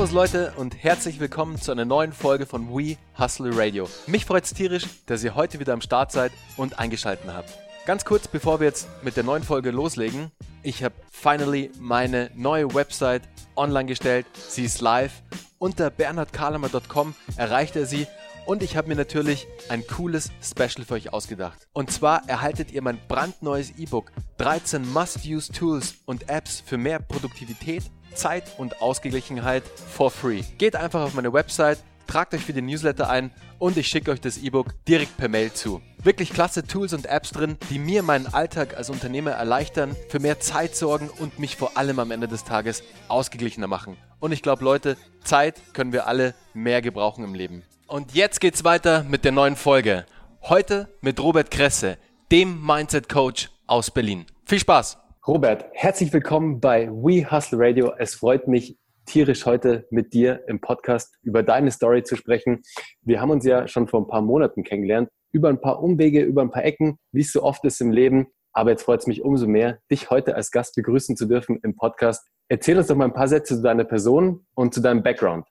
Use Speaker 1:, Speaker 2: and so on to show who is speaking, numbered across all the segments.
Speaker 1: Servus Leute und herzlich willkommen zu einer neuen Folge von We Hustle Radio. Mich freut es tierisch, dass ihr heute wieder am Start seid und eingeschaltet habt. Ganz kurz, bevor wir jetzt mit der neuen Folge loslegen, ich habe finally meine neue Website online gestellt. Sie ist live. Unter bernhardkalamer.com erreicht ihr sie und ich habe mir natürlich ein cooles Special für euch ausgedacht. Und zwar erhaltet ihr mein brandneues E-Book 13 Must-Use Tools und Apps für mehr Produktivität, Zeit und Ausgeglichenheit for free. Geht einfach auf meine Website, tragt euch für den Newsletter ein und ich schicke euch das E-Book direkt per Mail zu. Wirklich klasse Tools und Apps drin, die mir meinen Alltag als Unternehmer erleichtern, für mehr Zeit sorgen und mich vor allem am Ende des Tages ausgeglichener machen. Und ich glaube, Leute, Zeit können wir alle mehr gebrauchen im Leben. Und jetzt geht's weiter mit der neuen Folge. Heute mit Robert Kresse, dem Mindset Coach aus Berlin. Viel Spaß!
Speaker 2: Robert, herzlich willkommen bei We Hustle Radio. Es freut mich tierisch heute mit dir im Podcast über deine Story zu sprechen. Wir haben uns ja schon vor ein paar Monaten kennengelernt, über ein paar Umwege, über ein paar Ecken, wie es so oft ist im Leben. Aber jetzt freut es mich umso mehr, dich heute als Gast begrüßen zu dürfen im Podcast. Erzähl uns doch mal ein paar Sätze zu deiner Person und zu deinem Background.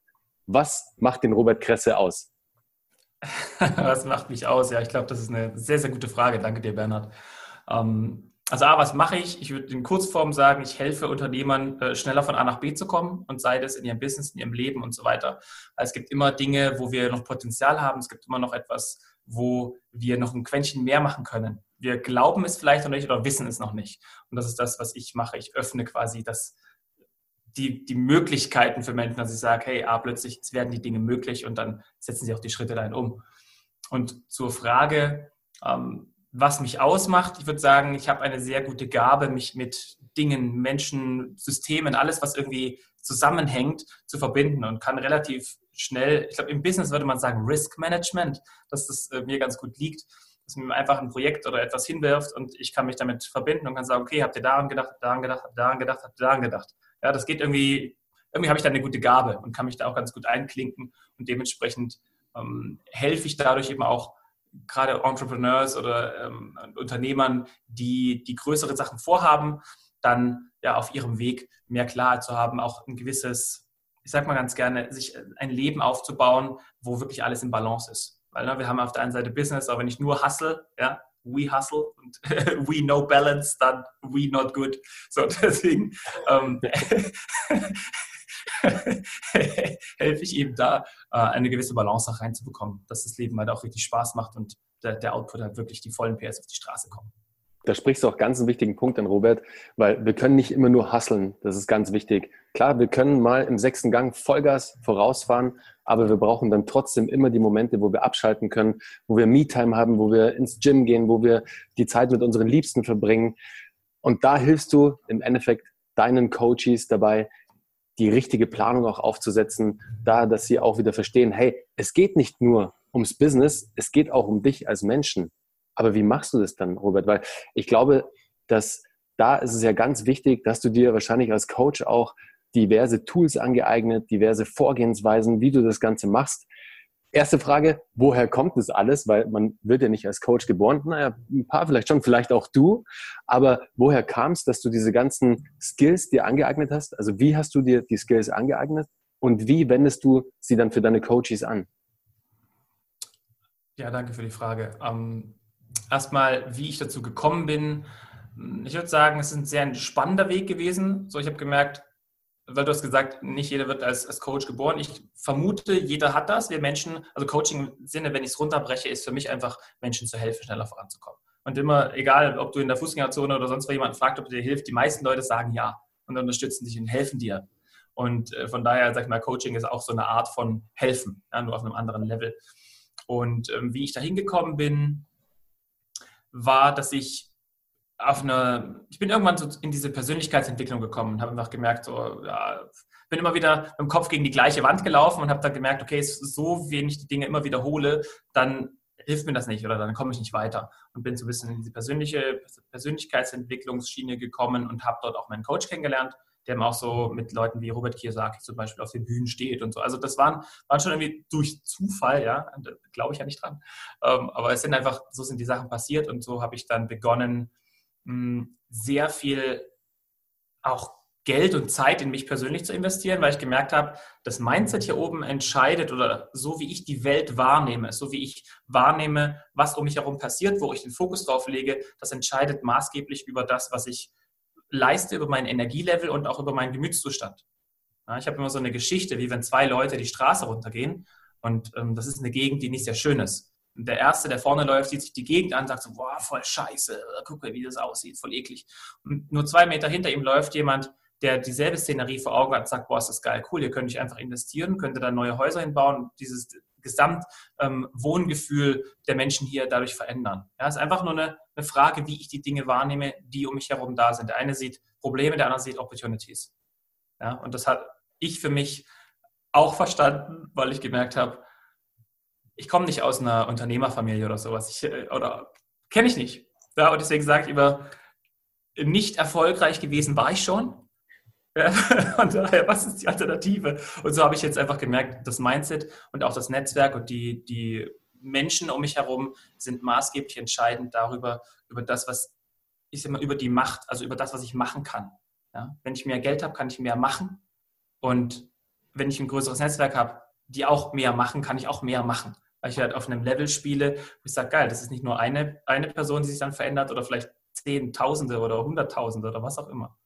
Speaker 2: Was macht den Robert Kresse aus?
Speaker 3: was macht mich aus? Ja, ich glaube, das ist eine sehr, sehr gute Frage. Danke dir, Bernhard. Ähm, also A, was mache ich? Ich würde in Kurzform sagen, ich helfe Unternehmern, äh, schneller von A nach B zu kommen und sei das in ihrem Business, in ihrem Leben und so weiter. Es gibt immer Dinge, wo wir noch Potenzial haben. Es gibt immer noch etwas, wo wir noch ein Quäntchen mehr machen können. Wir glauben es vielleicht noch nicht oder wissen es noch nicht. Und das ist das, was ich mache. Ich öffne quasi das, die, die Möglichkeiten für Menschen, dass ich sage, hey, ah, plötzlich werden die Dinge möglich und dann setzen sie auch die Schritte dahin um. Und zur Frage, ähm, was mich ausmacht, ich würde sagen, ich habe eine sehr gute Gabe, mich mit Dingen, Menschen, Systemen, alles, was irgendwie zusammenhängt, zu verbinden und kann relativ schnell, ich glaube, im Business würde man sagen Risk Management, dass das äh, mir ganz gut liegt, dass man mir einfach ein Projekt oder etwas hinwirft und ich kann mich damit verbinden und kann sagen, okay, habt ihr daran gedacht, daran gedacht, daran gedacht, daran gedacht. Ja, das geht irgendwie, irgendwie habe ich da eine gute Gabe und kann mich da auch ganz gut einklinken und dementsprechend ähm, helfe ich dadurch eben auch gerade Entrepreneurs oder ähm, Unternehmern, die die größere Sachen vorhaben, dann ja auf ihrem Weg mehr Klarheit zu haben, auch ein gewisses, ich sag mal ganz gerne, sich ein Leben aufzubauen, wo wirklich alles in Balance ist. Weil ne, wir haben auf der einen Seite Business, aber ich nur hustle, ja, we hustle und we no balance, dann we not good. So, deswegen ähm, helfe ich eben da, äh, eine gewisse Balance auch reinzubekommen, dass das Leben halt auch richtig Spaß macht und der, Output halt wirklich die vollen PS auf die Straße kommt.
Speaker 2: Da sprichst du auch ganz einen wichtigen Punkt an, Robert, weil wir können nicht immer nur hasseln. Das ist ganz wichtig. Klar, wir können mal im sechsten Gang Vollgas vorausfahren, aber wir brauchen dann trotzdem immer die Momente, wo wir abschalten können, wo wir Me-Time haben, wo wir ins Gym gehen, wo wir die Zeit mit unseren Liebsten verbringen. Und da hilfst du im Endeffekt deinen Coaches dabei, die richtige Planung auch aufzusetzen, da, dass sie auch wieder verstehen, hey, es geht nicht nur ums Business, es geht auch um dich als Menschen. Aber wie machst du das dann, Robert? Weil ich glaube, dass da ist es ja ganz wichtig, dass du dir wahrscheinlich als Coach auch diverse Tools angeeignet, diverse Vorgehensweisen, wie du das Ganze machst. Erste Frage, woher kommt das alles? Weil man wird ja nicht als Coach geboren. Naja, ein paar vielleicht schon, vielleicht auch du. Aber woher kam es, dass du diese ganzen Skills dir angeeignet hast? Also wie hast du dir die Skills angeeignet? Und wie wendest du sie dann für deine Coaches an?
Speaker 3: Ja, danke für die Frage. Ähm, erstmal, wie ich dazu gekommen bin. Ich würde sagen, es ist ein sehr spannender Weg gewesen. So, ich habe gemerkt, weil du hast gesagt, nicht jeder wird als, als Coach geboren. Ich vermute, jeder hat das. Wir Menschen, also Coaching im Sinne, wenn ich es runterbreche, ist für mich einfach, Menschen zu helfen, schneller voranzukommen. Und immer, egal, ob du in der Fußgängerzone oder sonst wo jemand fragt, ob dir hilft, die meisten Leute sagen ja und unterstützen dich und helfen dir. Und äh, von daher, sag ich mal, Coaching ist auch so eine Art von helfen, ja, nur auf einem anderen Level. Und ähm, wie ich da hingekommen bin, war, dass ich auf eine, ich bin irgendwann so in diese Persönlichkeitsentwicklung gekommen und habe einfach gemerkt, so, ja, bin immer wieder mit dem Kopf gegen die gleiche Wand gelaufen und habe dann gemerkt, okay, so wenn ich die Dinge immer wiederhole, dann hilft mir das nicht oder dann komme ich nicht weiter und bin so ein bisschen in diese persönliche Persönlichkeitsentwicklungsschiene gekommen und habe dort auch meinen Coach kennengelernt, der auch so mit Leuten wie Robert Kiyosaki zum Beispiel auf den Bühnen steht und so. Also das waren, waren schon irgendwie durch Zufall, ja, glaube ich ja nicht dran. Ähm, aber es sind einfach, so sind die Sachen passiert und so habe ich dann begonnen, sehr viel auch Geld und Zeit in mich persönlich zu investieren, weil ich gemerkt habe, das Mindset hier oben entscheidet oder so wie ich die Welt wahrnehme, so wie ich wahrnehme, was um mich herum passiert, wo ich den Fokus drauf lege, das entscheidet maßgeblich über das, was ich leiste, über mein Energielevel und auch über meinen Gemütszustand. Ja, ich habe immer so eine Geschichte, wie wenn zwei Leute die Straße runtergehen und ähm, das ist eine Gegend, die nicht sehr schön ist. Und der Erste, der vorne läuft, sieht sich die Gegend an, sagt so, boah, voll scheiße, guck mal, wie das aussieht, voll eklig. Und nur zwei Meter hinter ihm läuft jemand, der dieselbe Szenerie vor Augen hat und sagt, boah, ist das geil, cool, hier könnte ich einfach investieren, könnte da neue Häuser hinbauen, dieses Gesamtwohngefühl ähm, der Menschen hier dadurch verändern. Ja, es ist einfach nur eine, eine, Frage, wie ich die Dinge wahrnehme, die um mich herum da sind. Der eine sieht Probleme, der andere sieht Opportunities. Ja, und das hat ich für mich auch verstanden, weil ich gemerkt habe, ich komme nicht aus einer Unternehmerfamilie oder sowas. Ich, äh, oder kenne ich nicht. Ja, und deswegen sage ich immer, nicht erfolgreich gewesen war ich schon. Von daher, was ist die Alternative? Und so habe ich jetzt einfach gemerkt, das Mindset und auch das Netzwerk und die, die Menschen um mich herum sind maßgeblich entscheidend darüber, über das, was ich mal, über die Macht, also über das, was ich machen kann. Ja? Wenn ich mehr Geld habe, kann ich mehr machen. Und wenn ich ein größeres Netzwerk habe, die auch mehr machen, kann ich auch mehr machen. Weil ich halt auf einem Level spiele, wo ich sage, geil, das ist nicht nur eine, eine Person, die sich dann verändert oder vielleicht Zehntausende oder Hunderttausende oder was auch immer.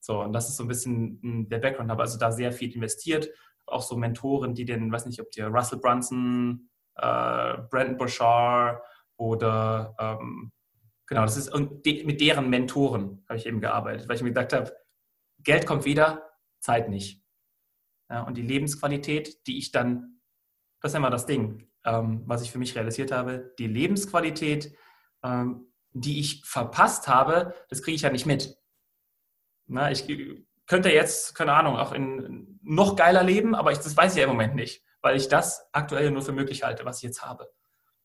Speaker 3: So, und das ist so ein bisschen hm, der Background. Habe also da sehr viel investiert. Auch so Mentoren, die den, weiß nicht, ob dir Russell Brunson, äh, Brandon Bouchard oder ähm, genau, das ist und de, mit deren Mentoren habe ich eben gearbeitet, weil ich mir gedacht habe, Geld kommt wieder, Zeit nicht. Ja, und die Lebensqualität, die ich dann, das ist immer das Ding, ähm, was ich für mich realisiert habe, die Lebensqualität, ähm, die ich verpasst habe, das kriege ich ja nicht mit. Na, ich könnte jetzt, keine Ahnung, auch in noch geiler leben, aber ich, das weiß ich ja im Moment nicht, weil ich das aktuell nur für möglich halte, was ich jetzt habe.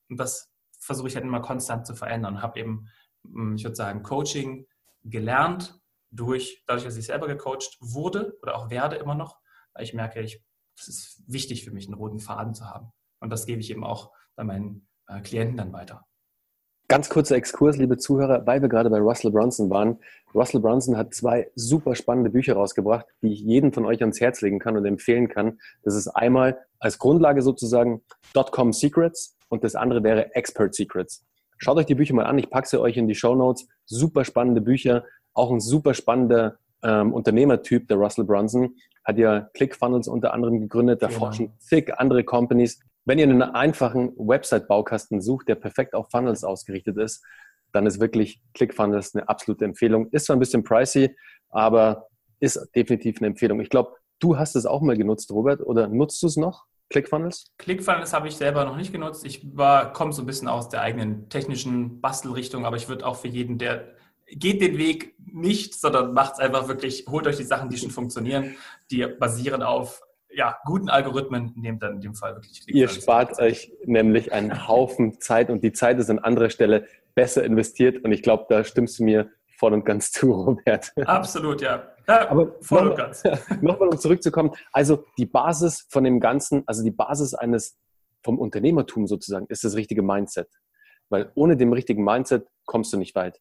Speaker 3: Und das versuche ich halt immer konstant zu verändern habe eben, hm, ich würde sagen, Coaching gelernt, durch, dadurch, dass ich selber gecoacht wurde oder auch werde immer noch, weil ich merke, ich, es ist wichtig für mich, einen roten Faden zu haben. Und das gebe ich eben auch bei meinen äh, Klienten dann weiter.
Speaker 2: Ganz kurzer Exkurs, liebe Zuhörer, weil wir gerade bei Russell Brunson waren. Russell Brunson hat zwei super spannende Bücher rausgebracht, die ich jedem von euch ans Herz legen kann und empfehlen kann. Das ist einmal als Grundlage sozusagen Dotcom Secrets und das andere wäre Expert Secrets. Schaut euch die Bücher mal an, ich packe sie euch in die Show Notes. Super spannende Bücher, auch ein super spannender ähm, Unternehmertyp, der Russell Brunson, hat ja ClickFunnels unter anderem gegründet, da genau. forschen zig andere Companies. Wenn ihr einen einfachen Website-Baukasten sucht, der perfekt auf Funnels ausgerichtet ist, dann ist wirklich ClickFunnels eine absolute Empfehlung. Ist zwar ein bisschen pricey, aber ist definitiv eine Empfehlung. Ich glaube, du hast es auch mal genutzt, Robert, oder nutzt du es noch? ClickFunnels?
Speaker 3: ClickFunnels habe ich selber noch nicht genutzt. Ich komme so ein bisschen aus der eigenen technischen Bastelrichtung, aber ich würde auch für jeden, der geht den Weg nicht, sondern macht es einfach wirklich, holt euch die Sachen, die schon funktionieren, die basieren auf ja, guten Algorithmen, nehmt dann in dem Fall wirklich
Speaker 2: Ihr spart euch nämlich einen Haufen Zeit und die Zeit ist an anderer Stelle besser investiert und ich glaube, da stimmst du mir voll und ganz zu, Robert.
Speaker 3: Absolut, ja. ja
Speaker 2: Aber voll noch, und ganz. Nochmal, um zurückzukommen. Also die Basis von dem Ganzen, also die Basis eines vom Unternehmertum sozusagen, ist das richtige Mindset. Weil ohne dem richtigen Mindset kommst du nicht weit.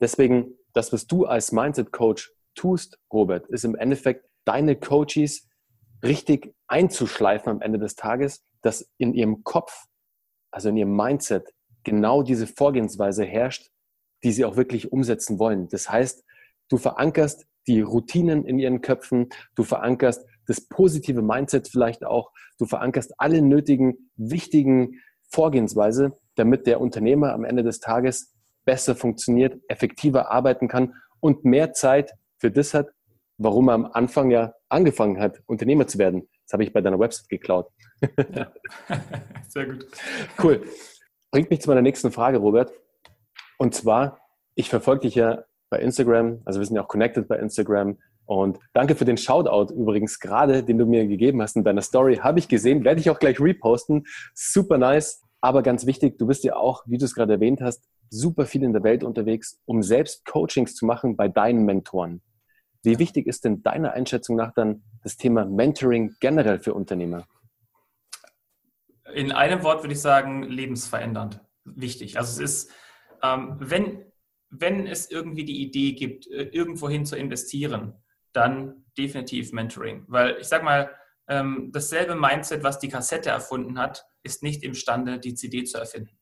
Speaker 2: Deswegen, das, was du als Mindset-Coach tust, Robert, ist im Endeffekt deine Coaches richtig einzuschleifen am Ende des Tages, dass in ihrem Kopf, also in ihrem Mindset, genau diese Vorgehensweise herrscht, die sie auch wirklich umsetzen wollen. Das heißt, du verankerst die Routinen in ihren Köpfen, du verankerst das positive Mindset vielleicht auch, du verankerst alle nötigen, wichtigen Vorgehensweise, damit der Unternehmer am Ende des Tages besser funktioniert, effektiver arbeiten kann und mehr Zeit für das hat, warum er am Anfang ja angefangen hat, Unternehmer zu werden. Das habe ich bei deiner Website geklaut. Ja.
Speaker 3: Sehr gut.
Speaker 2: Cool. Bringt mich zu meiner nächsten Frage, Robert. Und zwar, ich verfolge dich ja bei Instagram, also wir sind ja auch connected bei Instagram. Und danke für den Shoutout übrigens gerade, den du mir gegeben hast in deiner Story. Habe ich gesehen, werde ich auch gleich reposten. Super nice. Aber ganz wichtig, du bist ja auch, wie du es gerade erwähnt hast, super viel in der Welt unterwegs, um selbst Coachings zu machen bei deinen Mentoren. Wie wichtig ist denn deiner Einschätzung nach dann das Thema Mentoring generell für Unternehmer?
Speaker 3: In einem Wort würde ich sagen, lebensverändernd. Wichtig. Also es ist, ähm, wenn, wenn es irgendwie die Idee gibt, äh, irgendwohin zu investieren, dann definitiv Mentoring. Weil ich sag mal, ähm, dasselbe Mindset, was die Kassette erfunden hat, ist nicht imstande, die CD zu erfinden.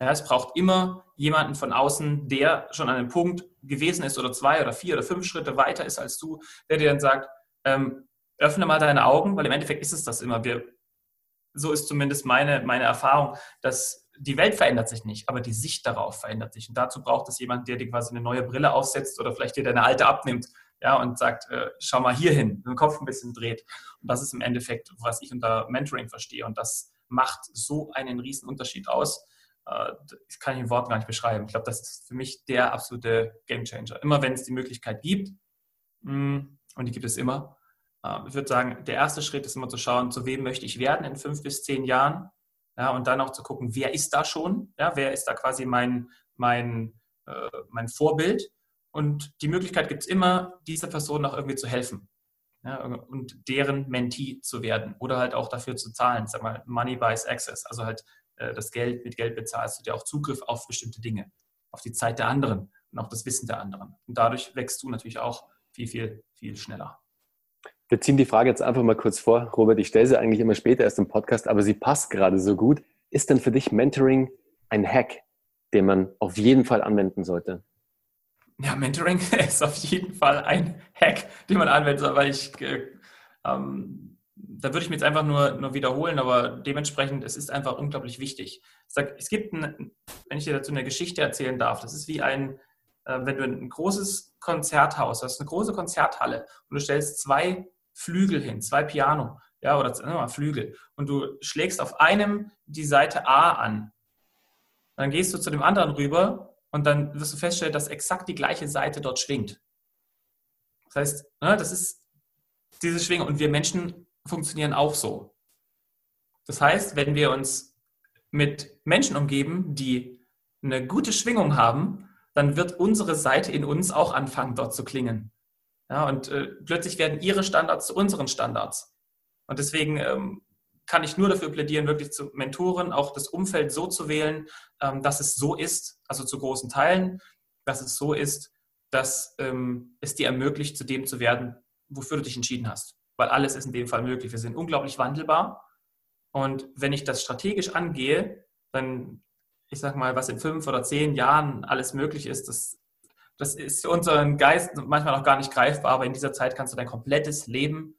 Speaker 3: Ja, es braucht immer jemanden von außen, der schon an einem Punkt gewesen ist oder zwei oder vier oder fünf Schritte weiter ist als du, der dir dann sagt, ähm, öffne mal deine Augen, weil im Endeffekt ist es das immer. Wir, so ist zumindest meine, meine Erfahrung, dass die Welt verändert sich nicht, aber die Sicht darauf verändert sich. Und dazu braucht es jemanden, der dir quasi eine neue Brille aufsetzt oder vielleicht dir deine alte abnimmt ja, und sagt, äh, schau mal hier hin, den Kopf ein bisschen dreht. Und das ist im Endeffekt, was ich unter Mentoring verstehe. Und das macht so einen riesen Unterschied aus. Äh, das kann ich in Worten gar nicht beschreiben. Ich glaube, das ist für mich der absolute Gamechanger. Immer wenn es die Möglichkeit gibt, mm, und die gibt es immer, äh, ich würde sagen, der erste Schritt ist immer zu schauen, zu wem möchte ich werden in fünf bis zehn Jahren. Ja, und dann auch zu gucken, wer ist da schon? Ja, wer ist da quasi mein, mein, äh, mein Vorbild? Und die Möglichkeit gibt es immer, dieser Person auch irgendwie zu helfen ja, und deren Mentee zu werden oder halt auch dafür zu zahlen. Sag mal, Money buys access, also halt äh, das Geld mit Geld bezahlst du dir auch Zugriff auf bestimmte Dinge, auf die Zeit der anderen und auch das Wissen der anderen. Und dadurch wächst du natürlich auch viel, viel, viel schneller.
Speaker 2: Wir ziehen die Frage jetzt einfach mal kurz vor. Robert, ich stelle sie eigentlich immer später erst im Podcast, aber sie passt gerade so gut. Ist denn für dich Mentoring ein Hack, den man auf jeden Fall anwenden sollte?
Speaker 3: Ja, Mentoring ist auf jeden Fall ein Hack, den man anwendet, aber ich, äh, ähm, da würde ich mir jetzt einfach nur, nur wiederholen, aber dementsprechend, es ist einfach unglaublich wichtig. Sag, es gibt, ein, wenn ich dir dazu eine Geschichte erzählen darf, das ist wie ein, äh, wenn du ein großes Konzerthaus hast, eine große Konzerthalle und du stellst zwei Flügel hin, zwei Piano, ja, oder mal, Flügel, und du schlägst auf einem die Seite A an. Dann gehst du zu dem anderen rüber und dann wirst du feststellen, dass exakt die gleiche Seite dort schwingt. Das heißt, ne, das ist diese Schwingung und wir Menschen funktionieren auch so. Das heißt, wenn wir uns mit Menschen umgeben, die eine gute Schwingung haben, dann wird unsere Seite in uns auch anfangen, dort zu klingen. Ja, und äh, plötzlich werden ihre Standards zu unseren Standards. Und deswegen ähm, kann ich nur dafür plädieren, wirklich zu Mentoren, auch das Umfeld so zu wählen, ähm, dass es so ist, also zu großen Teilen, dass es so ist, dass ähm, es dir ermöglicht, zu dem zu werden, wofür du dich entschieden hast. Weil alles ist in dem Fall möglich. Wir sind unglaublich wandelbar. Und wenn ich das strategisch angehe, dann, ich sag mal, was in fünf oder zehn Jahren alles möglich ist, das, das ist für unseren Geist manchmal noch gar nicht greifbar, aber in dieser Zeit kannst du dein komplettes Leben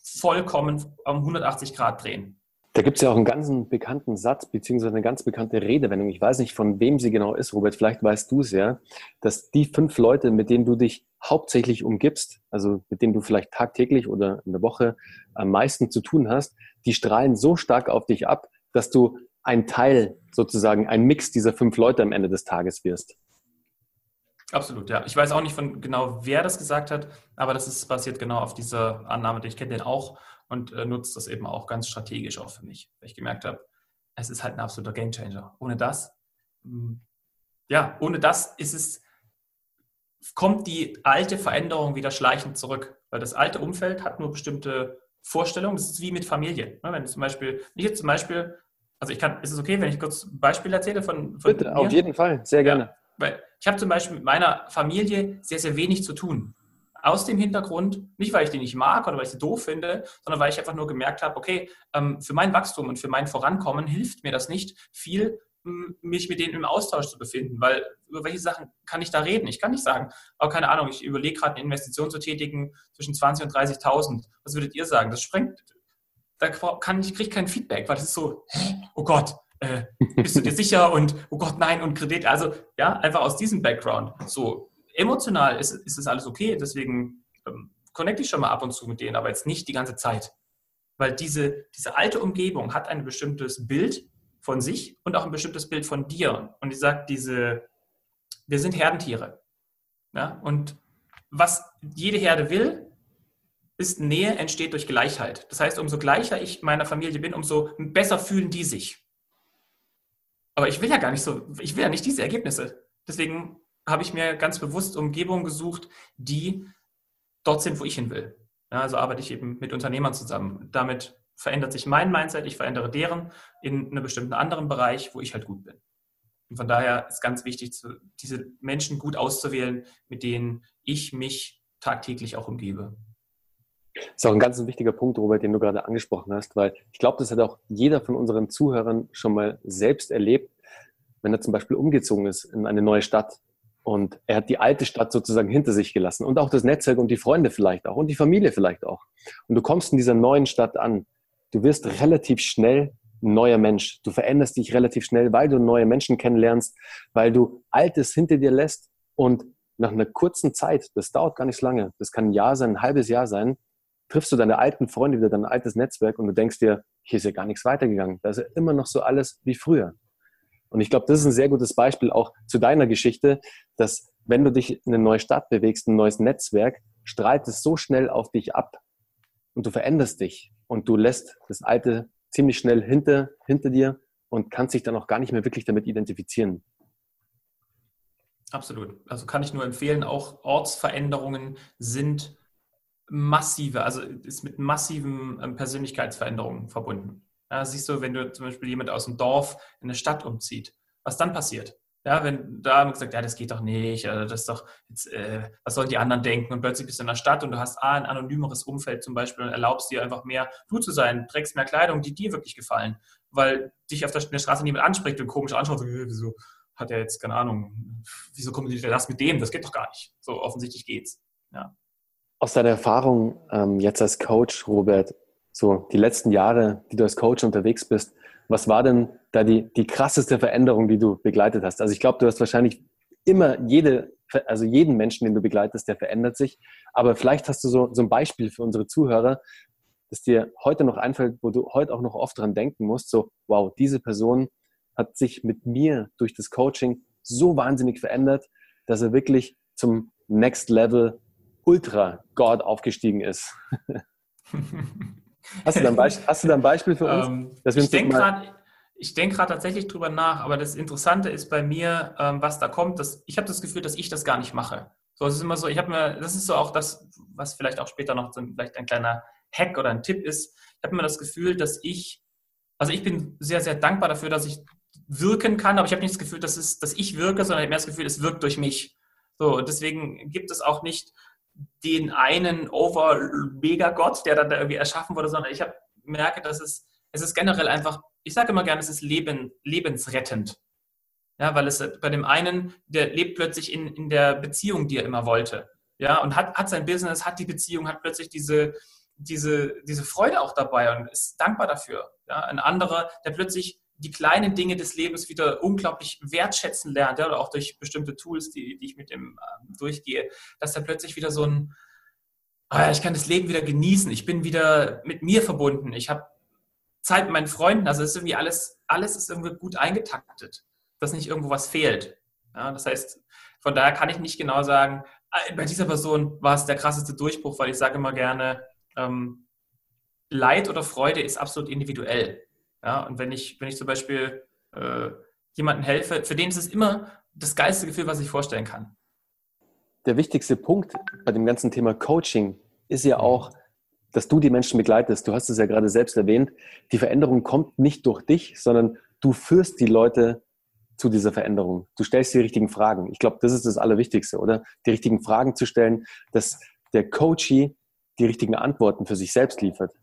Speaker 3: vollkommen um 180 Grad drehen.
Speaker 2: Da gibt es ja auch einen ganz bekannten Satz, beziehungsweise eine ganz bekannte Redewendung. Ich weiß nicht, von wem sie genau ist, Robert, vielleicht weißt du es ja, dass die fünf Leute, mit denen du dich hauptsächlich umgibst, also mit denen du vielleicht tagtäglich oder in der Woche am meisten zu tun hast, die strahlen so stark auf dich ab, dass du ein Teil sozusagen, ein Mix dieser fünf Leute am Ende des Tages wirst.
Speaker 3: Absolut, ja. Ich weiß auch nicht von genau, wer das gesagt hat, aber das ist basiert genau auf dieser Annahme. Ich kenne den auch und äh, nutze das eben auch ganz strategisch auch für mich, weil ich gemerkt habe, es ist halt ein absoluter Gamechanger. Ohne das, mh, ja, ohne das ist es, kommt die alte Veränderung wieder schleichend zurück, weil das alte Umfeld hat nur bestimmte Vorstellungen. Das ist wie mit Familie. Ne? Wenn zum Beispiel, ich jetzt zum Beispiel, also ich kann, ist es okay, wenn ich kurz ein Beispiel erzähle von, von
Speaker 2: Bitte, mir? auf jeden Fall, sehr gerne. Ja.
Speaker 3: Weil ich habe zum Beispiel mit meiner Familie sehr, sehr wenig zu tun. Aus dem Hintergrund, nicht weil ich die nicht mag oder weil ich sie doof finde, sondern weil ich einfach nur gemerkt habe, okay, ähm, für mein Wachstum und für mein Vorankommen hilft mir das nicht viel, mich mit denen im Austausch zu befinden, weil über welche Sachen kann ich da reden? Ich kann nicht sagen, oh, keine Ahnung, ich überlege gerade eine Investition zu tätigen zwischen 20 und 30.000. Was würdet ihr sagen? Das sprengt, da kann ich, kriege kein Feedback, weil das ist so, oh Gott, äh, bist du dir sicher und oh Gott, nein und Kredit. Also ja, einfach aus diesem Background. So emotional ist, ist es alles okay, deswegen ähm, connecte ich schon mal ab und zu mit denen, aber jetzt nicht die ganze Zeit. Weil diese, diese alte Umgebung hat ein bestimmtes Bild von sich und auch ein bestimmtes Bild von dir. Und ich sage, diese, wir sind Herdentiere. Ja? Und was jede Herde will, ist Nähe entsteht durch Gleichheit. Das heißt, umso gleicher ich meiner Familie bin, umso besser fühlen die sich. Aber ich will ja gar nicht so, ich will ja nicht diese Ergebnisse. Deswegen habe ich mir ganz bewusst Umgebungen gesucht, die dort sind, wo ich hin will. Ja, also arbeite ich eben mit Unternehmern zusammen. Damit verändert sich mein Mindset, ich verändere deren in einem bestimmten anderen Bereich, wo ich halt gut bin. Und von daher ist ganz wichtig, diese Menschen gut auszuwählen, mit denen ich mich tagtäglich auch umgebe.
Speaker 2: Das ist auch ein ganz wichtiger Punkt, Robert, den du gerade angesprochen hast, weil ich glaube, das hat auch jeder von unseren Zuhörern schon mal selbst erlebt, wenn er zum Beispiel umgezogen ist in eine neue Stadt und er hat die alte Stadt sozusagen hinter sich gelassen und auch das Netzwerk und die Freunde vielleicht auch und die Familie vielleicht auch. Und du kommst in dieser neuen Stadt an. Du wirst relativ schnell ein neuer Mensch. Du veränderst dich relativ schnell, weil du neue Menschen kennenlernst, weil du Altes hinter dir lässt und nach einer kurzen Zeit, das dauert gar nicht lange, das kann ein Jahr sein, ein halbes Jahr sein, triffst du deine alten Freunde wieder, dein altes Netzwerk und du denkst dir, hier ist ja gar nichts weitergegangen. Da ist ja immer noch so alles wie früher. Und ich glaube, das ist ein sehr gutes Beispiel auch zu deiner Geschichte, dass wenn du dich in eine neue Stadt bewegst, ein neues Netzwerk, strahlt es so schnell auf dich ab und du veränderst dich und du lässt das Alte ziemlich schnell hinter, hinter dir und kannst dich dann auch gar nicht mehr wirklich damit identifizieren.
Speaker 3: Absolut. Also kann ich nur empfehlen, auch Ortsveränderungen sind massive, also ist mit massiven ähm, Persönlichkeitsveränderungen verbunden. Ja, siehst du, wenn du zum Beispiel jemand aus dem Dorf in eine Stadt umzieht, was dann passiert? Ja, wenn da gesagt, ja, das geht doch nicht, also das ist doch, jetzt, äh, was sollen die anderen denken? Und plötzlich bist du in der Stadt und du hast A, ein anonymeres Umfeld zum Beispiel und erlaubst dir einfach mehr du zu sein, trägst mehr Kleidung, die dir wirklich gefallen, weil dich auf der, der Straße niemand anspricht und komisch anschaut, so, wieso hat er jetzt, keine Ahnung, wieso kommuniziert er das mit dem? Das geht doch gar nicht. So offensichtlich geht's. Ja.
Speaker 2: Aus deiner Erfahrung ähm, jetzt als Coach, Robert, so die letzten Jahre, die du als Coach unterwegs bist, was war denn da die, die krasseste Veränderung, die du begleitet hast? Also ich glaube, du hast wahrscheinlich immer jede, also jeden Menschen, den du begleitest, der verändert sich. Aber vielleicht hast du so, so ein Beispiel für unsere Zuhörer, das dir heute noch einfällt, wo du heute auch noch oft dran denken musst, so, wow, diese Person hat sich mit mir durch das Coaching so wahnsinnig verändert, dass er wirklich zum Next Level Ultra God aufgestiegen ist. hast, du da ein Beispiel, hast du da Beispiel für uns?
Speaker 3: Ähm, ich denke gerade denk tatsächlich drüber nach, aber das Interessante ist bei mir, ähm, was da kommt, dass, ich habe das Gefühl, dass ich das gar nicht mache. So, es ist immer so, ich habe mir, das ist so auch das, was vielleicht auch später noch so, vielleicht ein kleiner Hack oder ein Tipp ist. Ich habe mir das Gefühl, dass ich, also ich bin sehr, sehr dankbar dafür, dass ich wirken kann, aber ich habe nicht das Gefühl, dass, es, dass ich wirke, sondern ich habe mehr das Gefühl, es wirkt durch mich. So, und deswegen gibt es auch nicht den einen Over-Mega-Gott, der dann da irgendwie erschaffen wurde, sondern ich hab, merke, dass es, es ist generell einfach, ich sage immer gerne, es ist Leben, lebensrettend. Ja, weil es bei dem einen, der lebt plötzlich in, in der Beziehung, die er immer wollte. Ja, und hat, hat sein Business, hat die Beziehung, hat plötzlich diese, diese, diese Freude auch dabei und ist dankbar dafür. Ja, ein anderer, der plötzlich die kleinen Dinge des Lebens wieder unglaublich wertschätzen lernt, ja, oder auch durch bestimmte Tools, die, die ich mit dem äh, durchgehe, dass da plötzlich wieder so ein, oh ich kann das Leben wieder genießen, ich bin wieder mit mir verbunden, ich habe Zeit mit meinen Freunden, also ist irgendwie alles, alles ist irgendwie gut eingetaktet, dass nicht irgendwo was fehlt. Ja, das heißt, von daher kann ich nicht genau sagen, äh, bei dieser Person war es der krasseste Durchbruch, weil ich sage immer gerne, ähm, Leid oder Freude ist absolut individuell. Ja, und wenn ich, wenn ich zum Beispiel äh, jemandem helfe, für den ist es immer das geilste Gefühl, was ich vorstellen kann.
Speaker 2: Der wichtigste Punkt bei dem ganzen Thema Coaching ist ja auch, dass du die Menschen begleitest. Du hast es ja gerade selbst erwähnt. Die Veränderung kommt nicht durch dich, sondern du führst die Leute zu dieser Veränderung. Du stellst die richtigen Fragen. Ich glaube, das ist das Allerwichtigste, oder? Die richtigen Fragen zu stellen, dass der Coachee die richtigen Antworten für sich selbst liefert.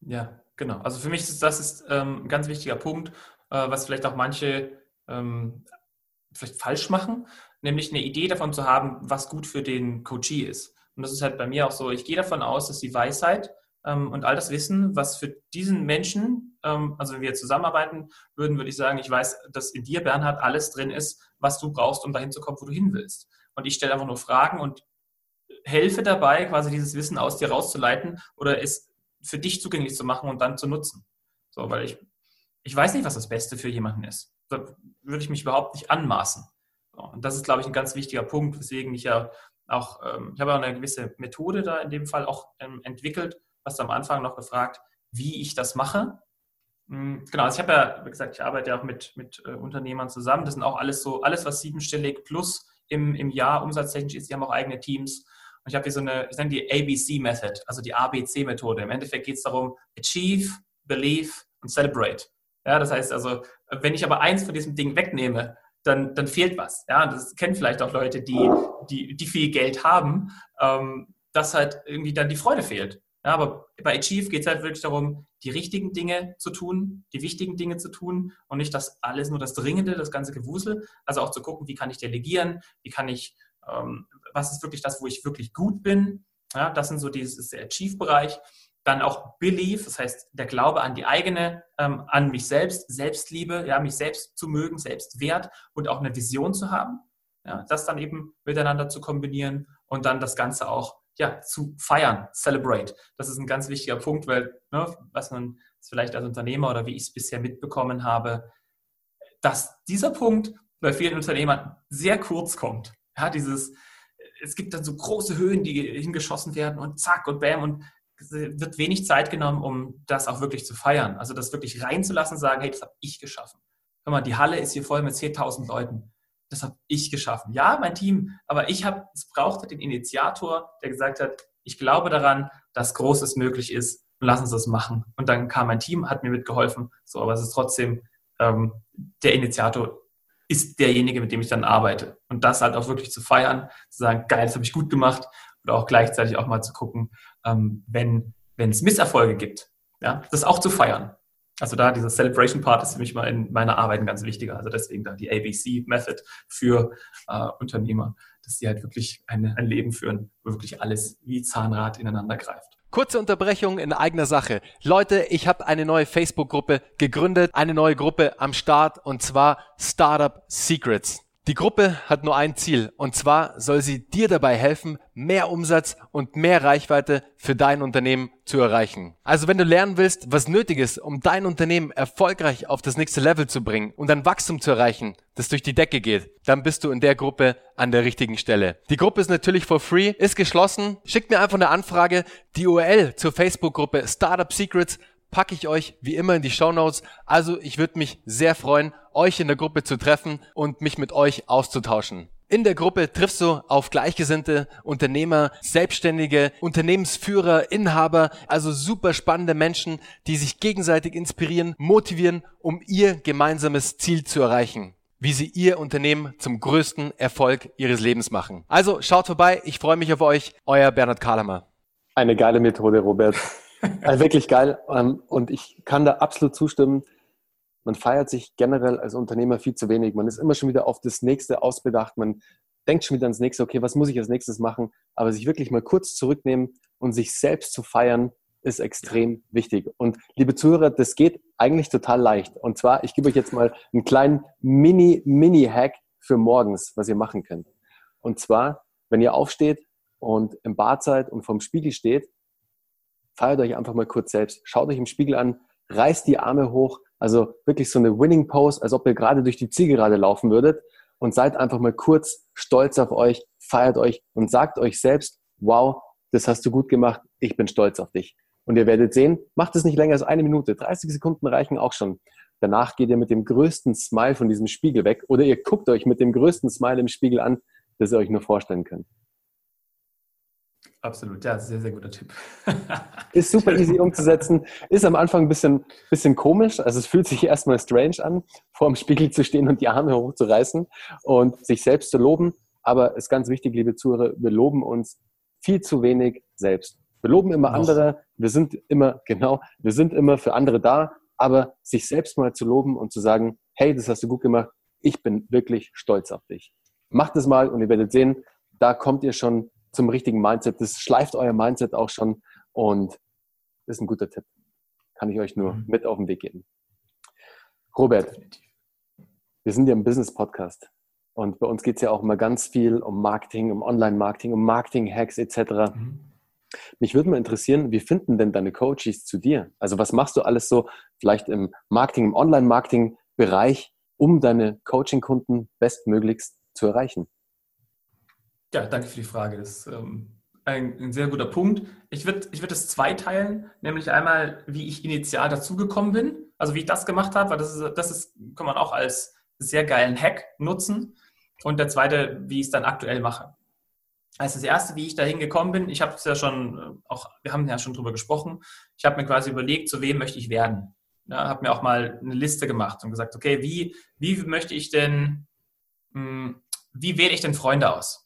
Speaker 3: Ja, Genau, also für mich ist das ist, ähm, ein ganz wichtiger Punkt, äh, was vielleicht auch manche ähm, vielleicht falsch machen, nämlich eine Idee davon zu haben, was gut für den Coachee ist. Und das ist halt bei mir auch so, ich gehe davon aus, dass die Weisheit ähm, und all das Wissen, was für diesen Menschen, ähm, also wenn wir zusammenarbeiten würden, würde ich sagen, ich weiß, dass in dir, Bernhard, alles drin ist, was du brauchst, um dahin zu kommen, wo du hin willst. Und ich stelle einfach nur Fragen und helfe dabei, quasi dieses Wissen aus dir rauszuleiten oder es für dich zugänglich zu machen und dann zu nutzen. So, weil ich, ich weiß nicht, was das Beste für jemanden ist. Da würde ich mich überhaupt nicht anmaßen. So, und das ist, glaube ich, ein ganz wichtiger Punkt, weswegen ich ja auch, ähm, ich habe auch eine gewisse Methode da in dem Fall auch ähm, entwickelt, was am Anfang noch gefragt, wie ich das mache. Mhm, genau, also ich habe ja, wie gesagt, ich arbeite ja auch mit, mit äh, Unternehmern zusammen. Das sind auch alles so, alles, was siebenstellig plus im, im Jahr umsatztechnisch ist, die haben auch eigene Teams. Und ich habe hier so eine, ich nenne die ABC-Method, also die ABC-Methode. Im Endeffekt geht es darum, achieve, believe und celebrate. Ja, das heißt also, wenn ich aber eins von diesem Ding wegnehme, dann, dann fehlt was. Ja, das kennen vielleicht auch Leute, die, die, die viel Geld haben, ähm, dass halt irgendwie dann die Freude fehlt. Ja, aber bei Achieve geht es halt wirklich darum, die richtigen Dinge zu tun, die wichtigen Dinge zu tun und nicht das alles nur das Dringende, das ganze Gewusel. Also auch zu gucken, wie kann ich delegieren, wie kann ich, ähm, was ist wirklich das, wo ich wirklich gut bin. Ja, das sind so dieses Achieve-Bereich. Dann auch Belief, das heißt der Glaube an die eigene, ähm, an mich selbst, Selbstliebe, ja, mich selbst zu mögen, Selbstwert und auch eine Vision zu haben. Ja, das dann eben miteinander zu kombinieren und dann das Ganze auch ja, zu feiern, celebrate. Das ist ein ganz wichtiger Punkt, weil, ne, was man vielleicht als Unternehmer oder wie ich es bisher mitbekommen habe, dass dieser Punkt bei vielen Unternehmern sehr kurz kommt. Ja, dieses, es gibt dann so große Höhen, die hingeschossen werden und zack und bam und wird wenig Zeit genommen, um das auch wirklich zu feiern. Also das wirklich reinzulassen und sagen, hey, das habe ich geschaffen. Hör mal, die Halle ist hier voll mit 10.000 Leuten das habe ich geschaffen. Ja, mein Team, aber ich habe, es brauchte den Initiator, der gesagt hat, ich glaube daran, dass Großes möglich ist und lass uns das machen. Und dann kam mein Team, hat mir mitgeholfen. So, aber es ist trotzdem, ähm, der Initiator ist derjenige, mit dem ich dann arbeite. Und das halt auch wirklich zu feiern, zu sagen, geil, das habe ich gut gemacht. Oder auch gleichzeitig auch mal zu gucken, ähm, wenn, wenn es Misserfolge gibt, ja, das auch zu feiern. Also da dieser Celebration Part ist für mich mal in meiner Arbeit ein ganz wichtiger. Also deswegen da die ABC Method für äh, Unternehmer, dass die halt wirklich eine, ein Leben führen, wo wirklich alles wie Zahnrad ineinander greift.
Speaker 1: Kurze Unterbrechung in eigener Sache. Leute, ich habe eine neue Facebook-Gruppe gegründet, eine neue Gruppe am Start und zwar Startup Secrets. Die Gruppe hat nur ein Ziel und zwar soll sie dir dabei helfen, mehr Umsatz und mehr Reichweite für dein Unternehmen zu erreichen. Also wenn du lernen willst, was nötig ist, um dein Unternehmen erfolgreich auf das nächste Level zu bringen und ein Wachstum zu erreichen, das durch die Decke geht, dann bist du in der Gruppe an der richtigen Stelle. Die Gruppe ist natürlich for free, ist geschlossen. Schickt mir einfach eine Anfrage. Die URL zur Facebook-Gruppe Startup Secrets packe ich euch wie immer in die Show Notes. Also ich würde mich sehr freuen, euch in der Gruppe zu treffen und mich mit euch auszutauschen. In der Gruppe triffst du auf gleichgesinnte Unternehmer, Selbstständige, Unternehmensführer, Inhaber, also super spannende Menschen, die sich gegenseitig inspirieren, motivieren, um ihr gemeinsames Ziel zu erreichen wie sie ihr Unternehmen zum größten Erfolg ihres Lebens machen. Also schaut vorbei, ich freue mich auf euch, euer Bernhard Kahlemer.
Speaker 2: Eine geile Methode, Robert. Also wirklich geil. Ähm, und ich kann da absolut zustimmen. Man feiert sich generell als Unternehmer viel zu wenig. Man ist immer schon wieder auf das nächste ausbedacht. Man denkt schon wieder ans nächste, okay, was muss ich als nächstes machen? Aber sich wirklich mal kurz zurücknehmen und sich selbst zu feiern, ist extrem wichtig. Und liebe Zuhörer, das geht eigentlich total leicht. Und zwar, ich gebe euch jetzt mal einen kleinen Mini, Mini-Hack für morgens, was ihr machen könnt. Und zwar, wenn ihr aufsteht und im Bad seid und vorm Spiegel steht, feiert euch einfach mal kurz selbst. Schaut euch im Spiegel an, reißt die Arme hoch, also wirklich so eine Winning Pose, als ob ihr gerade durch die Zielgerade laufen würdet und seid einfach mal kurz stolz auf euch, feiert euch und sagt euch selbst, wow, das hast du gut gemacht, ich bin stolz auf dich. Und ihr werdet sehen, macht es nicht länger als eine Minute, 30 Sekunden reichen auch schon. Danach geht ihr mit dem größten Smile von diesem Spiegel weg oder ihr guckt euch mit dem größten Smile im Spiegel an, das ihr euch nur vorstellen könnt.
Speaker 3: Absolut, ja, sehr, sehr guter Tipp.
Speaker 2: ist super easy umzusetzen, ist am Anfang ein bisschen, bisschen komisch, also es fühlt sich erstmal strange an, vor dem Spiegel zu stehen und die Arme hochzureißen und sich selbst zu loben, aber es ist ganz wichtig, liebe Zuhörer, wir loben uns viel zu wenig selbst. Wir loben immer andere, wir sind immer, genau, wir sind immer für andere da, aber sich selbst mal zu loben und zu sagen, hey, das hast du gut gemacht, ich bin wirklich stolz auf dich. Macht es mal und ihr werdet sehen, da kommt ihr schon zum richtigen Mindset. Das schleift euer Mindset auch schon und das ist ein guter Tipp. Kann ich euch nur mhm. mit auf den Weg geben. Robert, wir sind ja im Business-Podcast und bei uns geht es ja auch immer ganz viel um Marketing, um Online-Marketing, um Marketing-Hacks etc. Mhm. Mich würde mal interessieren, wie finden denn deine Coaches zu dir? Also was machst du alles so vielleicht im Marketing, im Online-Marketing-Bereich, um deine Coaching-Kunden bestmöglichst zu erreichen?
Speaker 3: Ja, danke für die Frage. Das ist ähm, ein, ein, sehr guter Punkt. Ich würde ich würd es zweiteilen, nämlich einmal, wie ich initial dazugekommen bin, also wie ich das gemacht habe, weil das ist, das ist, kann man auch als sehr geilen Hack nutzen. Und der zweite, wie ich es dann aktuell mache. Also das erste, wie ich dahin gekommen bin, ich habe es ja schon äh, auch, wir haben ja schon drüber gesprochen, ich habe mir quasi überlegt, zu wem möchte ich werden. Ja, habe mir auch mal eine Liste gemacht und gesagt, okay, wie, wie möchte ich denn, hm, wie wähle ich denn Freunde aus?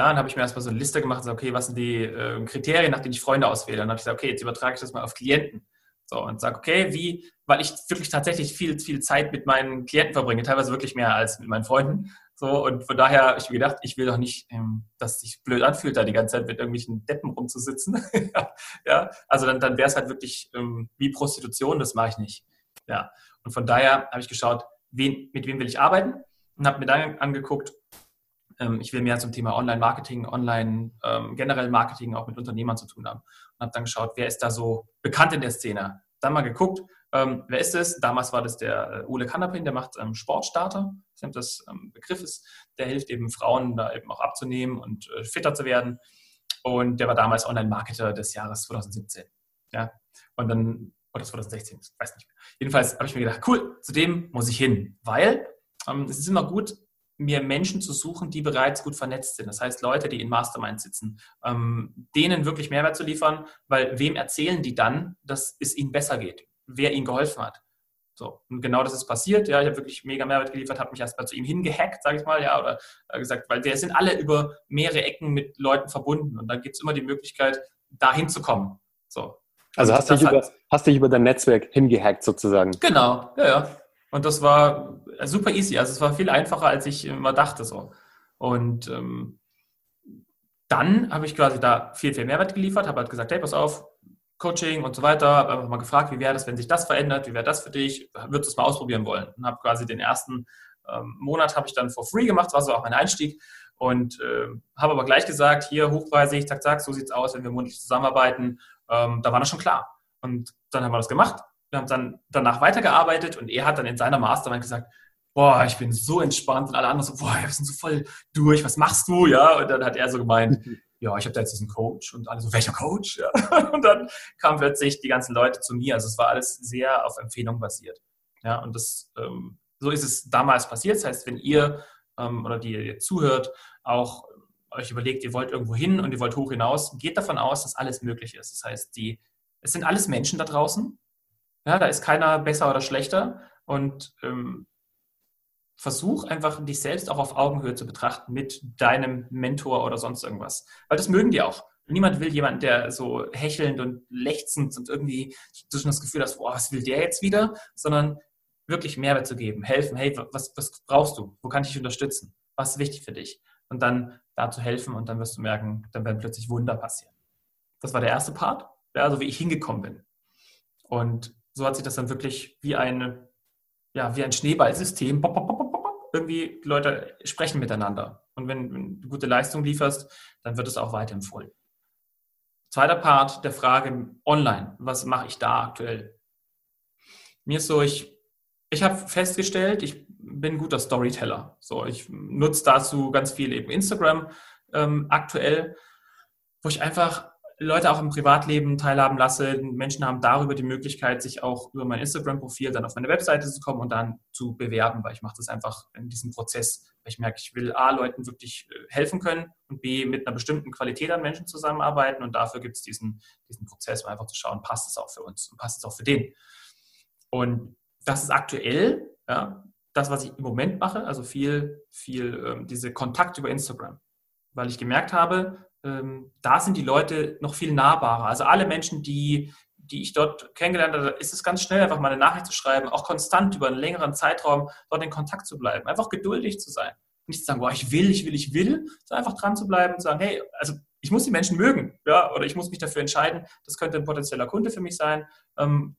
Speaker 3: Dann habe ich mir erstmal so eine Liste gemacht, so, okay, was sind die äh, Kriterien, nach denen ich Freunde auswähle? Dann habe ich gesagt, okay, jetzt übertrage ich das mal auf Klienten. So, und sage, okay, wie, weil ich wirklich tatsächlich viel, viel Zeit mit meinen Klienten verbringe, teilweise wirklich mehr als mit meinen Freunden. So, und von daher habe ich mir gedacht, ich will doch nicht, ähm, dass es sich blöd anfühlt, da die ganze Zeit mit irgendwelchen Deppen rumzusitzen. ja, also dann, dann wäre es halt wirklich ähm, wie Prostitution, das mache ich nicht. Ja, und von daher habe ich geschaut, wen, mit wem will ich arbeiten und habe mir dann angeguckt, ich will mehr zum Thema Online-Marketing, Online, ähm, generell Marketing auch mit Unternehmern zu tun haben. Und habe dann geschaut, wer ist da so bekannt in der Szene. Dann mal geguckt, ähm, wer ist es? Damals war das der äh, Ole Kanapin, der macht ähm, Sportstarter, ich weiß das ähm, Begriff ist. Der hilft eben Frauen da eben auch abzunehmen und äh, fitter zu werden. Und der war damals Online-Marketer des Jahres 2017. Ja, und dann, oder 2016, ich weiß nicht mehr. Jedenfalls habe ich mir gedacht, cool, zu dem muss ich hin, weil ähm, es ist immer gut, mir Menschen zu suchen, die bereits gut vernetzt sind. Das heißt, Leute, die in Mastermind sitzen, ähm, denen wirklich Mehrwert zu liefern, weil wem erzählen die dann, dass es ihnen besser geht? Wer ihnen geholfen hat? So, und genau das ist passiert. Ja, ich habe wirklich mega Mehrwert geliefert, habe mich erstmal zu ihm hingehackt, sage ich mal, ja, oder äh, gesagt, weil wir sind alle über mehrere Ecken mit Leuten verbunden und dann gibt es immer die Möglichkeit, da hinzukommen. So.
Speaker 2: Also hast dich, über, hast dich über dein Netzwerk hingehackt sozusagen.
Speaker 3: Genau, ja, ja. Und das war super easy. Also es war viel einfacher, als ich immer dachte so. Und ähm, dann habe ich quasi da viel, viel Mehrwert geliefert, habe halt gesagt, hey, pass auf, Coaching und so weiter, habe einfach mal gefragt, wie wäre das, wenn sich das verändert, wie wäre das für dich, würdest du es mal ausprobieren wollen? Und habe quasi den ersten ähm, Monat habe ich dann for free gemacht, das war so auch mein Einstieg und äh, habe aber gleich gesagt, hier hochpreisig, zack, zack, so sieht es aus, wenn wir monatlich zusammenarbeiten. Ähm, da war das schon klar. Und dann haben wir das gemacht wir haben dann danach weitergearbeitet und er hat dann in seiner Mastermind gesagt, boah, ich bin so entspannt und alle anderen so, boah, wir sind so voll durch, was machst du? Ja, und dann hat er so gemeint, ja, ich habe da jetzt diesen Coach und alle so, welcher Coach? Ja. Und dann kamen plötzlich die ganzen Leute zu mir. Also es war alles sehr auf Empfehlung basiert. Ja, und das, ähm, so ist es damals passiert. Das heißt, wenn ihr ähm, oder die ihr zuhört, auch euch überlegt, ihr wollt irgendwo hin und ihr wollt hoch hinaus, geht davon aus, dass alles möglich ist. Das heißt, die, es sind alles Menschen da draußen, ja, da ist keiner besser oder schlechter. Und ähm, versuch einfach, dich selbst auch auf Augenhöhe zu betrachten mit deinem Mentor oder sonst irgendwas. Weil das mögen die auch. Niemand will jemanden, der so hechelnd und lechzend und irgendwie du schon das Gefühl hast, boah, was will der jetzt wieder? Sondern wirklich Mehrwert zu geben, helfen, hey, was, was brauchst du? Wo kann ich dich unterstützen? Was ist wichtig für dich? Und dann da zu helfen und dann wirst du merken, dann werden plötzlich Wunder passieren. Das war der erste Part, ja, also wie ich hingekommen bin. Und so hat sich das dann wirklich wie eine, ja, wie ein Schneeballsystem. Irgendwie die Leute sprechen miteinander. Und wenn, wenn du gute Leistung lieferst, dann wird es auch weiterempfohlen. Zweiter Part der Frage online. Was mache ich da aktuell? Mir ist so, ich, ich habe festgestellt, ich bin ein guter Storyteller. So, ich nutze dazu ganz viel eben Instagram ähm, aktuell, wo ich einfach Leute auch im Privatleben teilhaben lasse. Menschen haben darüber die Möglichkeit, sich auch über mein Instagram-Profil dann auf meine Webseite zu kommen und dann zu bewerben, weil ich mache das einfach in diesem Prozess, weil ich merke, ich will A, Leuten wirklich äh, helfen können und B, mit einer bestimmten Qualität an Menschen zusammenarbeiten und dafür gibt es diesen, diesen Prozess, um einfach zu schauen, passt es auch für uns und passt es auch für den. Und das ist aktuell, ja, das, was ich im Moment mache, also viel, viel ähm, diese Kontakt über Instagram, weil ich gemerkt habe, ähm, da sind die Leute noch viel nahbarer. Also alle Menschen, die, die ich dort kennengelernt habe, ist es ganz schnell, einfach mal eine Nachricht zu schreiben, auch konstant über einen längeren Zeitraum dort in Kontakt zu bleiben, einfach geduldig zu sein. Nicht zu sagen, boah, ich will, ich will, ich will, sondern einfach dran zu bleiben und zu sagen, hey, also ich muss die Menschen mögen, ja, oder ich muss mich dafür entscheiden, das könnte ein potenzieller Kunde für mich sein. Ähm,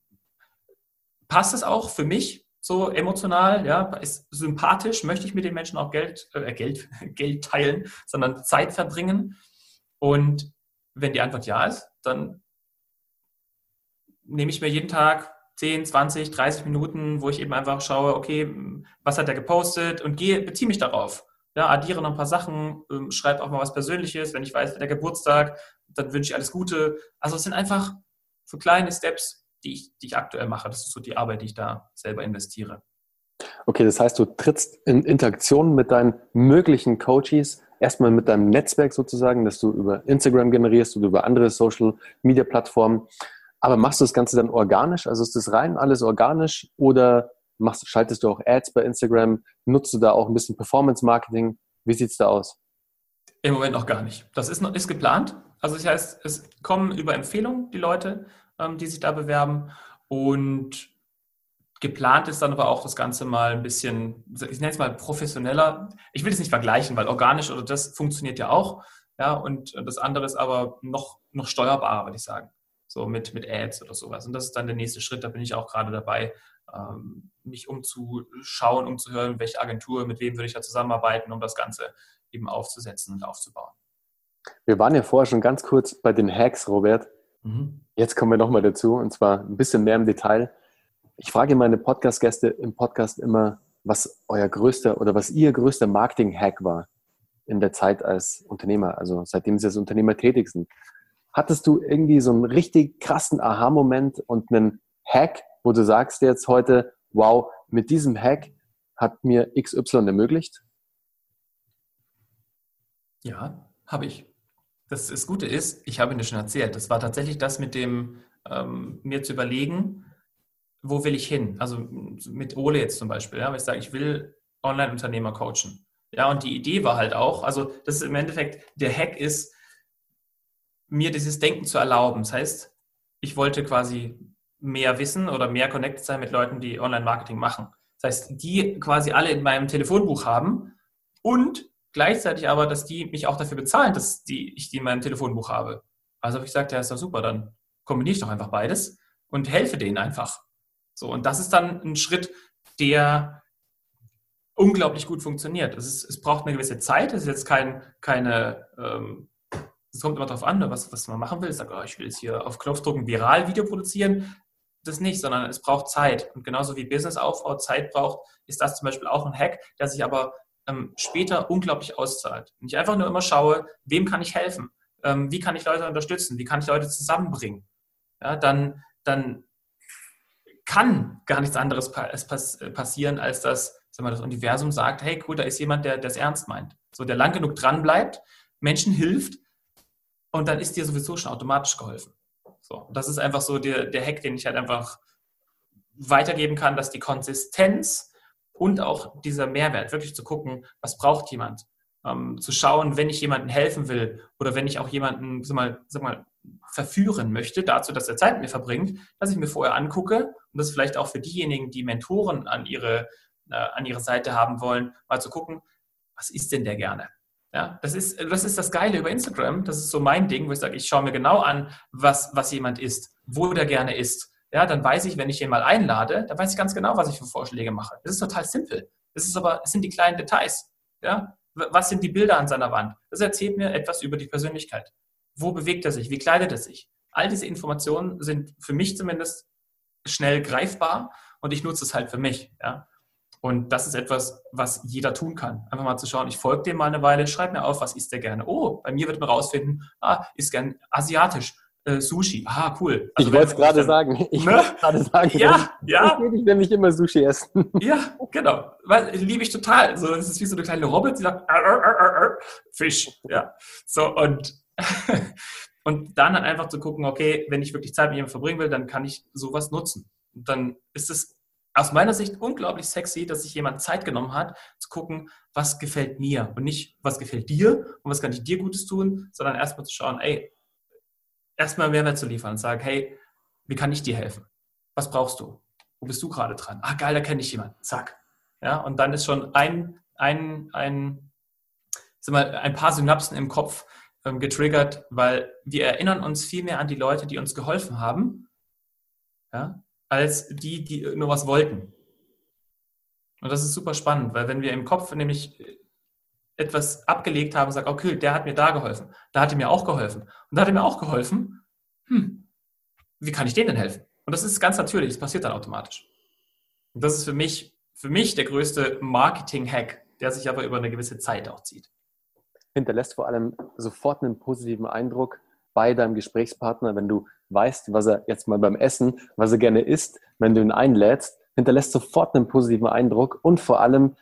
Speaker 3: passt es auch für mich? so emotional, ja, ist sympathisch, möchte ich mit den Menschen auch Geld, äh, Geld, Geld teilen, sondern Zeit verbringen. Und wenn die Antwort ja ist, dann nehme ich mir jeden Tag 10, 20, 30 Minuten, wo ich eben einfach schaue, okay, was hat er gepostet und gehe, beziehe mich darauf. Ja, addiere noch ein paar Sachen, ähm, schreibe auch mal was Persönliches. Wenn ich weiß, der Geburtstag, dann wünsche ich alles Gute. Also es sind einfach so kleine Steps, die ich, die ich aktuell mache. Das ist so die Arbeit, die ich da selber investiere.
Speaker 2: Okay, das heißt, du trittst in Interaktion mit deinen möglichen Coaches erstmal mit deinem Netzwerk sozusagen, das du über Instagram generierst oder über andere Social Media Plattformen. Aber machst du das Ganze dann organisch? Also ist das rein alles organisch oder machst, schaltest du auch Ads bei Instagram? Nutzt du da auch ein bisschen Performance Marketing? Wie sieht es da aus?
Speaker 3: Im Moment noch gar nicht. Das ist, noch, ist geplant. Also das heißt, es kommen über Empfehlungen die Leute, ähm, die sich da bewerben. Und geplant ist dann aber auch das Ganze mal ein bisschen, ich nenne es mal professioneller. Ich will es nicht vergleichen, weil organisch oder das funktioniert ja auch. Ja, und das andere ist aber noch, noch steuerbarer, würde ich sagen. So mit, mit Ads oder sowas. Und das ist dann der nächste Schritt. Da bin ich auch gerade dabei, ähm, mich umzuschauen, umzuhören, welche Agentur, mit wem würde ich da zusammenarbeiten, um das Ganze eben aufzusetzen und aufzubauen.
Speaker 2: Wir waren ja vorher schon ganz kurz bei den Hacks, Robert. Mhm. Jetzt kommen wir nochmal dazu und zwar ein bisschen mehr im Detail. Ich frage meine Podcast-Gäste im Podcast immer, was euer größter oder was ihr größter Marketing-Hack war in der Zeit als Unternehmer, also seitdem Sie als Unternehmer tätig sind. Hattest du irgendwie so einen richtig krassen Aha-Moment und einen Hack, wo du sagst jetzt heute, wow, mit diesem Hack hat mir XY ermöglicht?
Speaker 3: Ja, habe ich. Das, das Gute ist, ich habe Ihnen schon erzählt, das war tatsächlich das mit dem, ähm, mir zu überlegen, wo will ich hin? Also mit Ole jetzt zum Beispiel, ja, weil ich sage, ich will Online-Unternehmer coachen. Ja, und die Idee war halt auch, also das ist im Endeffekt, der Hack ist, mir dieses Denken zu erlauben. Das heißt, ich wollte quasi mehr wissen oder mehr connected sein mit Leuten, die Online-Marketing machen. Das heißt, die quasi alle in meinem Telefonbuch haben und gleichzeitig aber, dass die mich auch dafür bezahlen, dass die, ich die in meinem Telefonbuch habe. Also habe ich gesagt, ja, ist doch super, dann kombiniere ich doch einfach beides und helfe denen einfach. So, und das ist dann ein Schritt, der unglaublich gut funktioniert. Es, ist, es braucht eine gewisse Zeit, es ist jetzt kein, keine, ähm, es kommt immer darauf an, was, was man machen will. Ich sage, oh, ich will jetzt hier auf Knopfdruck ein Viral-Video produzieren. Das nicht, sondern es braucht Zeit. Und genauso wie Businessaufbau Zeit braucht, ist das zum Beispiel auch ein Hack, der sich aber ähm, später unglaublich auszahlt. Und ich einfach nur immer schaue, wem kann ich helfen? Ähm, wie kann ich Leute unterstützen? Wie kann ich Leute zusammenbringen? Ja, dann, dann kann gar nichts anderes passieren, als dass sag mal, das Universum sagt, hey cool, da ist jemand, der das ernst meint. So, der lang genug dran bleibt, Menschen hilft und dann ist dir sowieso schon automatisch geholfen. So, das ist einfach so der, der Hack, den ich halt einfach weitergeben kann, dass die Konsistenz und auch dieser Mehrwert, wirklich zu gucken, was braucht jemand, ähm, zu schauen, wenn ich jemandem helfen will oder wenn ich auch jemanden sag mal, sag mal, verführen möchte, dazu, dass er Zeit mit mir verbringt, dass ich mir vorher angucke und das vielleicht auch für diejenigen, die Mentoren an ihre, äh, an ihre Seite haben wollen, mal zu gucken, was ist denn der gerne? Ja, das ist, das ist das Geile über Instagram. Das ist so mein Ding, wo ich sage, ich schaue mir genau an, was, was jemand ist, wo der gerne ist ja, dann weiß ich, wenn ich ihn mal einlade, dann weiß ich ganz genau, was ich für Vorschläge mache. Das ist total simpel. Das ist aber, es sind die kleinen Details. Ja, was sind die Bilder an seiner Wand? Das erzählt mir etwas über die Persönlichkeit. Wo bewegt er sich? Wie kleidet er sich? All diese Informationen sind für mich zumindest schnell greifbar und ich nutze es halt für mich. Ja? Und das ist etwas, was jeder tun kann. Einfach mal zu schauen, ich folge dem mal eine Weile, schreib mir auf, was isst der gerne. Oh, bei mir wird man rausfinden, ah, ist gern asiatisch äh, Sushi. Ah, cool.
Speaker 2: Also ich wollte es gerade sagen. Ich ne? gerade sagen.
Speaker 3: Ja, ja.
Speaker 2: Ich will nämlich immer Sushi essen.
Speaker 3: Ja, genau. Weil liebe ich total. So, das ist wie so eine kleine Robot, die sagt, ar, ar, ar, Fisch. Ja. So, und, und dann halt einfach zu gucken, okay, wenn ich wirklich Zeit mit jemandem verbringen will, dann kann ich sowas nutzen. Und dann ist es aus meiner Sicht unglaublich sexy, dass sich jemand Zeit genommen hat, zu gucken, was gefällt mir und nicht, was gefällt dir und was kann ich dir Gutes tun, sondern erstmal zu schauen, ey, erstmal Mehrwert zu liefern und sagen, hey, wie kann ich dir helfen? Was brauchst du? Wo bist du gerade dran? Ah, geil, da kenne ich jemanden. Zack. Ja, und dann ist schon ein, ein, ein, sag mal, ein paar Synapsen im Kopf ähm, getriggert, weil wir erinnern uns viel mehr an die Leute, die uns geholfen haben, ja, als die, die nur was wollten. Und das ist super spannend, weil wenn wir im Kopf nämlich etwas abgelegt haben und sagen, okay, der hat mir da geholfen, da hat er mir auch geholfen und da hat er mir auch geholfen, hm, wie kann ich denen denn helfen? Und das ist ganz natürlich, das passiert dann automatisch. Und das ist für mich, für mich der größte Marketing-Hack, der sich aber über eine gewisse Zeit auch zieht.
Speaker 2: Hinterlässt vor allem sofort einen positiven Eindruck bei deinem Gesprächspartner, wenn du weißt, was er jetzt mal beim Essen, was er gerne isst, wenn du ihn einlädst, hinterlässt sofort einen positiven Eindruck und vor allem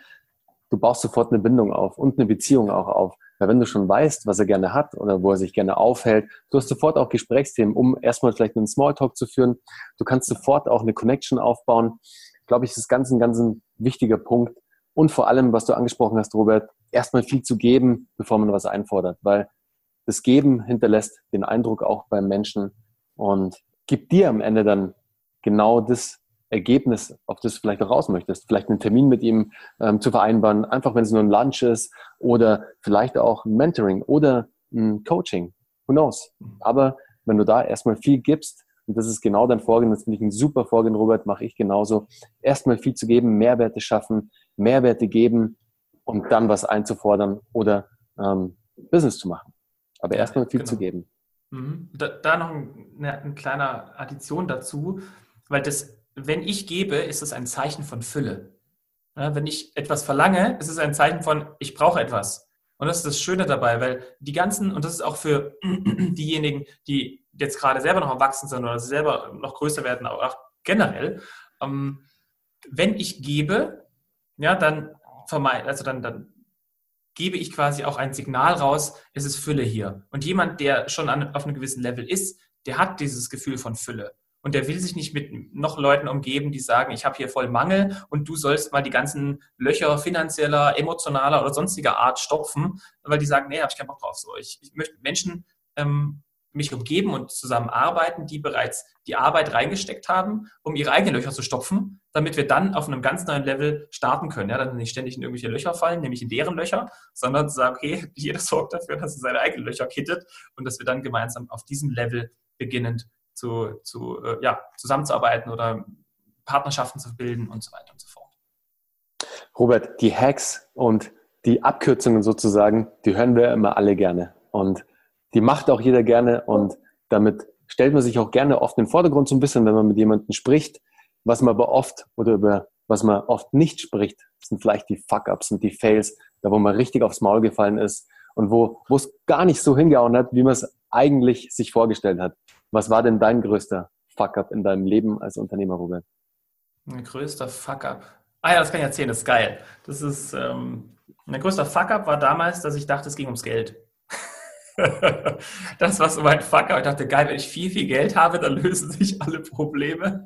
Speaker 2: du baust sofort eine Bindung auf und eine Beziehung auch auf. Weil wenn du schon weißt, was er gerne hat oder wo er sich gerne aufhält, du hast sofort auch Gesprächsthemen, um erstmal vielleicht einen Smalltalk zu führen. Du kannst sofort auch eine Connection aufbauen. Ich glaube, ich, ist ganz ein ganz ein wichtiger Punkt. Und vor allem, was du angesprochen hast, Robert, erstmal viel zu geben, bevor man was einfordert, weil das Geben hinterlässt den Eindruck auch beim Menschen und gibt dir am Ende dann genau das Ergebnis, auf das du vielleicht auch raus möchtest. Vielleicht einen Termin mit ihm ähm, zu vereinbaren, einfach wenn es nur ein Lunch ist oder vielleicht auch ein Mentoring oder ein Coaching. Who knows? Aber wenn du da erstmal viel gibst, und das ist genau dein Vorgehen, das finde ich ein super Vorgehen, Robert, mache ich genauso. Erstmal viel zu geben, Mehrwerte schaffen, Mehrwerte geben und dann was einzufordern oder ähm, Business zu machen. Aber erstmal viel genau. zu geben.
Speaker 3: Mhm. Da, da, noch eine, eine kleine Addition dazu, weil das, wenn ich gebe, ist es ein Zeichen von Fülle. Ja, wenn ich etwas verlange, ist es ein Zeichen von, ich brauche etwas. Und das ist das Schöne dabei, weil die ganzen, und das ist auch für diejenigen, die jetzt gerade selber noch am Wachsen sind oder selber noch größer werden, aber auch generell, ähm, wenn ich gebe, ja, dann vermeide, also dann, dann gebe ich quasi auch ein Signal raus, es ist Fülle hier. Und jemand, der schon an, auf einem gewissen Level ist, der hat dieses Gefühl von Fülle. Und der will sich nicht mit noch Leuten umgeben, die sagen, ich habe hier voll Mangel und du sollst mal die ganzen Löcher finanzieller, emotionaler oder sonstiger Art stopfen, weil die sagen, nee, habe ich keinen Bock drauf. So, ich, ich möchte Menschen ähm, mich umgeben und zusammenarbeiten, die bereits die Arbeit reingesteckt haben, um ihre eigenen Löcher zu stopfen, damit wir dann auf einem ganz neuen Level starten können. Ja, dann nicht ständig in irgendwelche Löcher fallen, nämlich in deren Löcher, sondern zu sagen, okay, jeder sorgt dafür, dass er seine eigenen Löcher kittet und dass wir dann gemeinsam auf diesem Level beginnend zu, zu äh, ja, zusammenzuarbeiten oder Partnerschaften zu bilden und so weiter und so fort.
Speaker 2: Robert, die Hacks und die Abkürzungen sozusagen, die hören wir immer alle gerne. Und die macht auch jeder gerne und damit stellt man sich auch gerne oft in den Vordergrund so ein bisschen, wenn man mit jemandem spricht. Was man aber oft oder über was man oft nicht spricht, sind vielleicht die Fuck-Ups und die Fails, da wo man richtig aufs Maul gefallen ist und wo, wo es gar nicht so hingehauen hat, wie man es eigentlich sich vorgestellt hat. Was war denn dein größter Fuck-Up in deinem Leben als Unternehmer, Robert?
Speaker 3: Mein größter Fuck-Up. Ah ja, das kann ich erzählen, das ist geil. Das ist, ähm, mein größter Fuck-Up war damals, dass ich dachte, es ging ums Geld. das war so mein Fucker. Ich dachte, geil, wenn ich viel, viel Geld habe, dann lösen sich alle Probleme.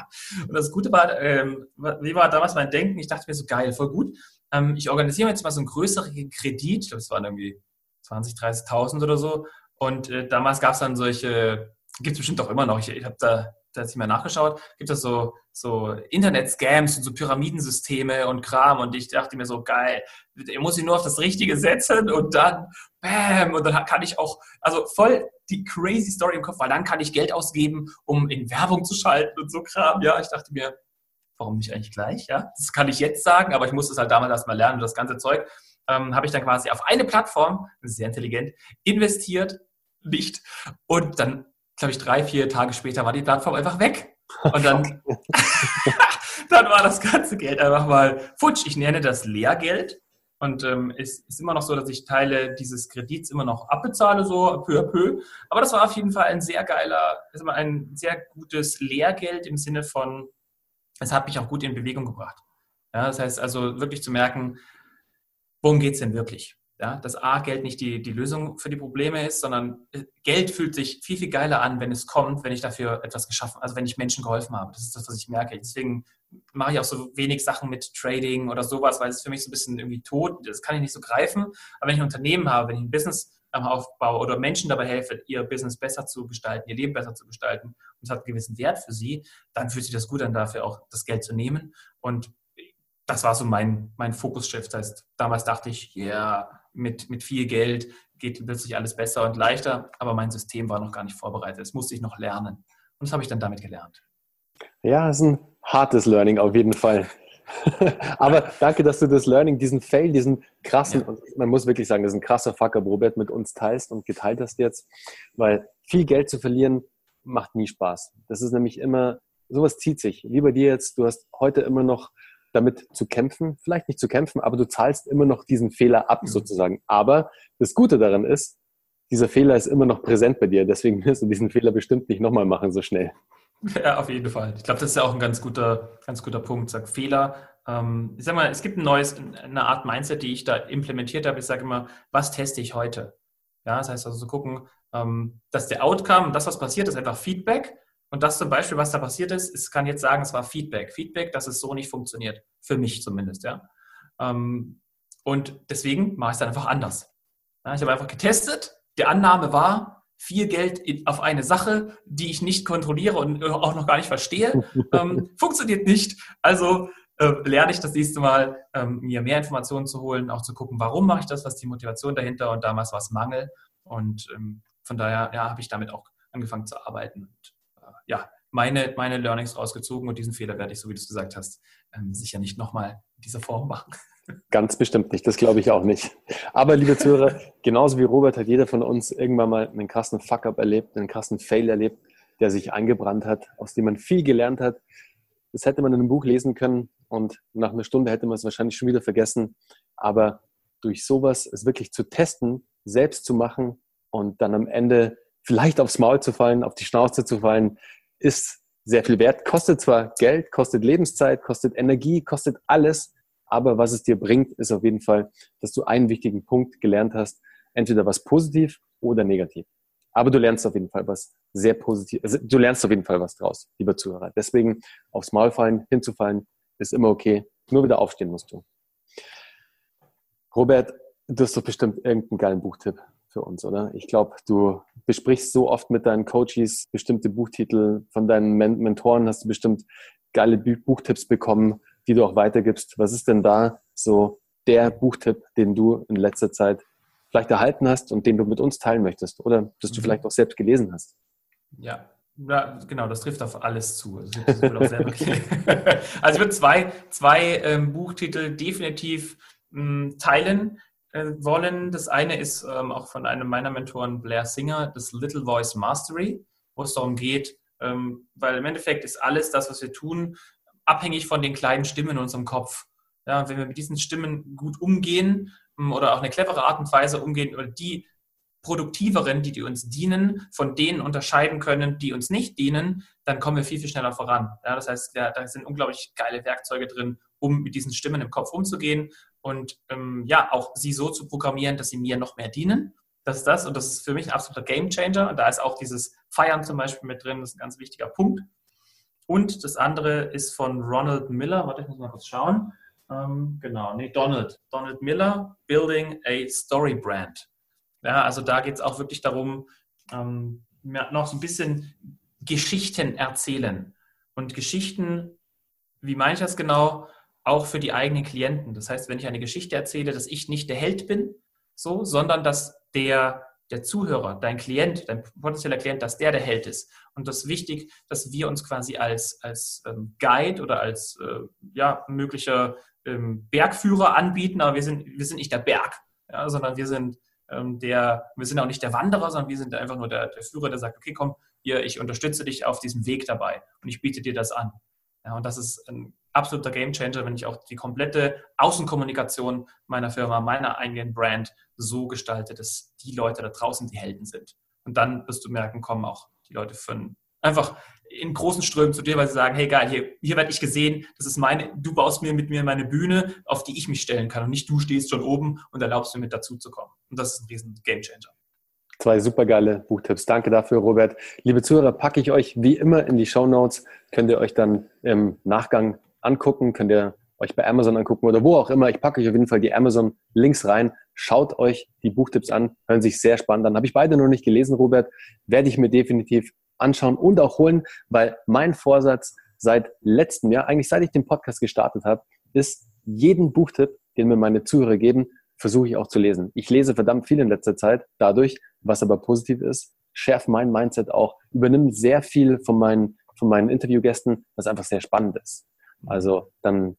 Speaker 3: und das Gute war, ähm, wie war damals mein Denken? Ich dachte mir so, geil, voll gut. Ähm, ich organisiere jetzt mal so einen größeren Kredit. Ich glaube, es waren irgendwie 20, 30.000 oder so. Und äh, damals gab es dann solche, gibt es bestimmt auch immer noch. Ich, ich habe da sich mal nachgeschaut, gibt es so, so Internet-Scams und so Pyramidensysteme und Kram? Und ich dachte mir so, geil, ich muss ich nur auf das Richtige setzen und dann, bam, und dann kann ich auch, also voll die crazy Story im Kopf, weil dann kann ich Geld ausgeben, um in Werbung zu schalten und so Kram, ja, ich dachte mir, warum nicht eigentlich gleich, ja, das kann ich jetzt sagen, aber ich musste es halt damals erstmal lernen und das ganze Zeug. Ähm, habe ich dann quasi auf eine Plattform, sehr intelligent, investiert, nicht und dann glaube ich, drei, vier Tage später war die Plattform einfach weg. Und dann, dann war das ganze Geld einfach mal futsch. Ich nenne das Lehrgeld. Und ähm, es ist immer noch so, dass ich Teile dieses Kredits immer noch abbezahle, so peu à peu. Aber das war auf jeden Fall ein sehr geiler, also ein sehr gutes Lehrgeld im Sinne von, es hat mich auch gut in Bewegung gebracht. Ja, das heißt also wirklich zu merken, worum geht es denn wirklich? Ja, dass A, Geld nicht die, die Lösung für die Probleme ist, sondern äh, Geld fühlt sich viel, viel geiler an, wenn es kommt, wenn ich dafür etwas geschaffen, also wenn ich Menschen geholfen habe. Das ist das, was ich merke. Deswegen mache ich auch so wenig Sachen mit Trading oder sowas, weil es für mich so ein bisschen irgendwie tot, das kann ich nicht so greifen. Aber wenn ich ein Unternehmen habe, wenn ich ein Business aufbaue oder Menschen dabei helfe, ihr Business besser zu gestalten, ihr Leben besser zu gestalten und es hat einen gewissen Wert für sie, dann fühlt sich das gut an, dafür auch das Geld zu nehmen. Und das war so mein, mein Fokus-Shift. Das heißt, damals dachte ich, ja, yeah, mit, mit viel Geld geht plötzlich alles besser und leichter, aber mein System war noch gar nicht vorbereitet. Das musste ich noch lernen. Und das habe ich dann damit gelernt.
Speaker 2: Ja, es ist ein hartes Learning auf jeden Fall. aber danke, dass du das Learning, diesen Fail, diesen krassen, ja. man muss wirklich sagen, das ist ein krasser Fucker, Robert, mit uns teilst und geteilt hast jetzt, weil viel Geld zu verlieren macht nie Spaß. Das ist nämlich immer, sowas zieht sich. Wie bei dir jetzt, du hast heute immer noch damit zu kämpfen, vielleicht nicht zu kämpfen, aber du zahlst immer noch diesen Fehler ab mhm. sozusagen. Aber das Gute daran ist, dieser Fehler ist immer noch präsent bei dir, deswegen wirst du diesen Fehler bestimmt nicht nochmal machen so schnell.
Speaker 3: Ja, auf jeden Fall. Ich glaube, das ist ja auch ein ganz guter, ganz guter Punkt. Sag Fehler. Ähm, ich sag mal, es gibt ein neues, eine Art Mindset, die ich da implementiert habe. Ich sage immer, was teste ich heute? Ja, das heißt also zu so gucken, ähm, dass der Outcome, das, was passiert, ist einfach Feedback. Und das zum Beispiel, was da passiert ist, ich kann jetzt sagen, es war Feedback. Feedback, dass es so nicht funktioniert. Für mich zumindest, ja. Ähm, Und deswegen mache ich es dann einfach anders. Ich habe einfach getestet. Die Annahme war, viel Geld auf eine Sache, die ich nicht kontrolliere und äh, auch noch gar nicht verstehe, ähm, funktioniert nicht. Also äh, lerne ich das nächste Mal, ähm, mir mehr Informationen zu holen, auch zu gucken, warum mache ich das, was ist die Motivation dahinter und damals war es Mangel. Und von daher ja, habe ich damit auch angefangen zu arbeiten. Und, ja, meine, meine Learnings rausgezogen und diesen Fehler werde ich, so wie du es gesagt hast, ähm, sicher nicht nochmal in dieser Form machen.
Speaker 2: Ganz bestimmt nicht, das glaube ich auch nicht. Aber liebe Zuhörer, genauso wie Robert hat jeder von uns irgendwann mal einen krassen Fuck-up erlebt, einen krassen Fail erlebt, der sich eingebrannt hat, aus dem man viel gelernt hat. Das hätte man in einem Buch lesen können und nach einer Stunde hätte man es wahrscheinlich schon wieder vergessen. Aber durch sowas es wirklich zu testen, selbst zu machen und dann am Ende vielleicht aufs Maul zu fallen, auf die Schnauze zu fallen, ist sehr viel wert. Kostet zwar Geld, kostet Lebenszeit, kostet Energie, kostet alles, aber was es dir bringt, ist auf jeden Fall, dass du einen wichtigen Punkt gelernt hast, entweder was positiv oder negativ. Aber du lernst auf jeden Fall was sehr positiv, also du lernst auf jeden Fall was draus, lieber Zuhörer. Deswegen aufs Maul fallen, hinzufallen, ist immer okay. Nur wieder aufstehen musst du. Robert, du hast doch bestimmt irgendeinen geilen Buchtipp für uns, oder? Ich glaube, du besprichst so oft mit deinen Coaches bestimmte Buchtitel, von deinen Mentoren hast du bestimmt geile Buchtipps bekommen die du auch weitergibst. Was ist denn da so der Buchtipp, den du in letzter Zeit vielleicht erhalten hast und den du mit uns teilen möchtest oder dass du mhm. vielleicht auch selbst gelesen hast?
Speaker 3: Ja, ja, genau, das trifft auf alles zu. Also, also ich würde zwei, zwei ähm, Buchtitel definitiv ähm, teilen äh, wollen. Das eine ist ähm, auch von einem meiner Mentoren, Blair Singer, das Little Voice Mastery, wo es darum geht, ähm, weil im Endeffekt ist alles das, was wir tun, abhängig von den kleinen Stimmen in unserem Kopf. Ja, wenn wir mit diesen Stimmen gut umgehen mm, oder auf eine clevere Art und Weise umgehen oder die produktiveren, die, die uns dienen, von denen unterscheiden können, die uns nicht dienen, dann kommen wir viel, viel schneller voran. Ja, das heißt, da, da sind unglaublich geile Werkzeuge drin, um mit diesen Stimmen im Kopf umzugehen und ähm, ja, auch sie so zu programmieren, dass sie mir noch mehr dienen. Das ist das und das ist für mich ein absoluter Gamechanger. Und da ist auch dieses Feiern zum Beispiel mit drin, das ist ein ganz wichtiger Punkt. Und das andere ist von Ronald Miller. Warte, ich muss mal kurz schauen. Ähm, genau, nee, Donald. Donald Miller, Building a Story Brand. Ja, also da geht es auch wirklich darum, ähm, noch so ein bisschen Geschichten erzählen. Und Geschichten, wie meine ich das genau? Auch für die eigenen Klienten. Das heißt, wenn ich eine Geschichte erzähle, dass ich nicht der Held bin, so, sondern dass der der Zuhörer, dein Klient, dein potenzieller Klient, dass der der Held ist. Und das ist wichtig, dass wir uns quasi als, als ähm, Guide oder als äh, ja, möglicher ähm, Bergführer anbieten, aber wir sind, wir sind nicht der Berg, ja, sondern wir sind ähm, der, wir sind auch nicht der Wanderer, sondern wir sind einfach nur der, der Führer, der sagt, okay, komm, hier, ich unterstütze dich auf diesem Weg dabei und ich biete dir das an. Ja, und das ist ein absoluter Gamechanger, wenn ich auch die komplette Außenkommunikation meiner Firma, meiner eigenen Brand so gestalte, dass die Leute da draußen die Helden sind. Und dann wirst du merken, kommen auch die Leute von einfach in großen Strömen zu dir, weil sie sagen, hey geil, hier, hier werde ich gesehen, das ist meine, du baust mir mit mir meine Bühne, auf die ich mich stellen kann und nicht du stehst schon oben und erlaubst mir mit dazu zu kommen. Und das ist ein riesen Gamechanger.
Speaker 2: Zwei supergeile Buchtipps. Danke dafür, Robert. Liebe Zuhörer, packe ich euch wie immer in die Show Notes. Könnt ihr euch dann im Nachgang angucken, könnt ihr euch bei Amazon angucken oder wo auch immer. Ich packe euch auf jeden Fall die Amazon-Links rein. Schaut euch die Buchtipps an, hören sich sehr spannend an. Habe ich beide noch nicht gelesen, Robert. Werde ich mir definitiv anschauen und auch holen, weil mein Vorsatz seit letztem Jahr, eigentlich seit ich den Podcast gestartet habe, ist, jeden Buchtipp, den mir meine Zuhörer geben, versuche ich auch zu lesen. Ich lese verdammt viel in letzter Zeit dadurch, was aber positiv ist, schärft mein Mindset auch, übernimmt sehr viel von meinen, von meinen Interviewgästen, was einfach sehr spannend ist. Also dann,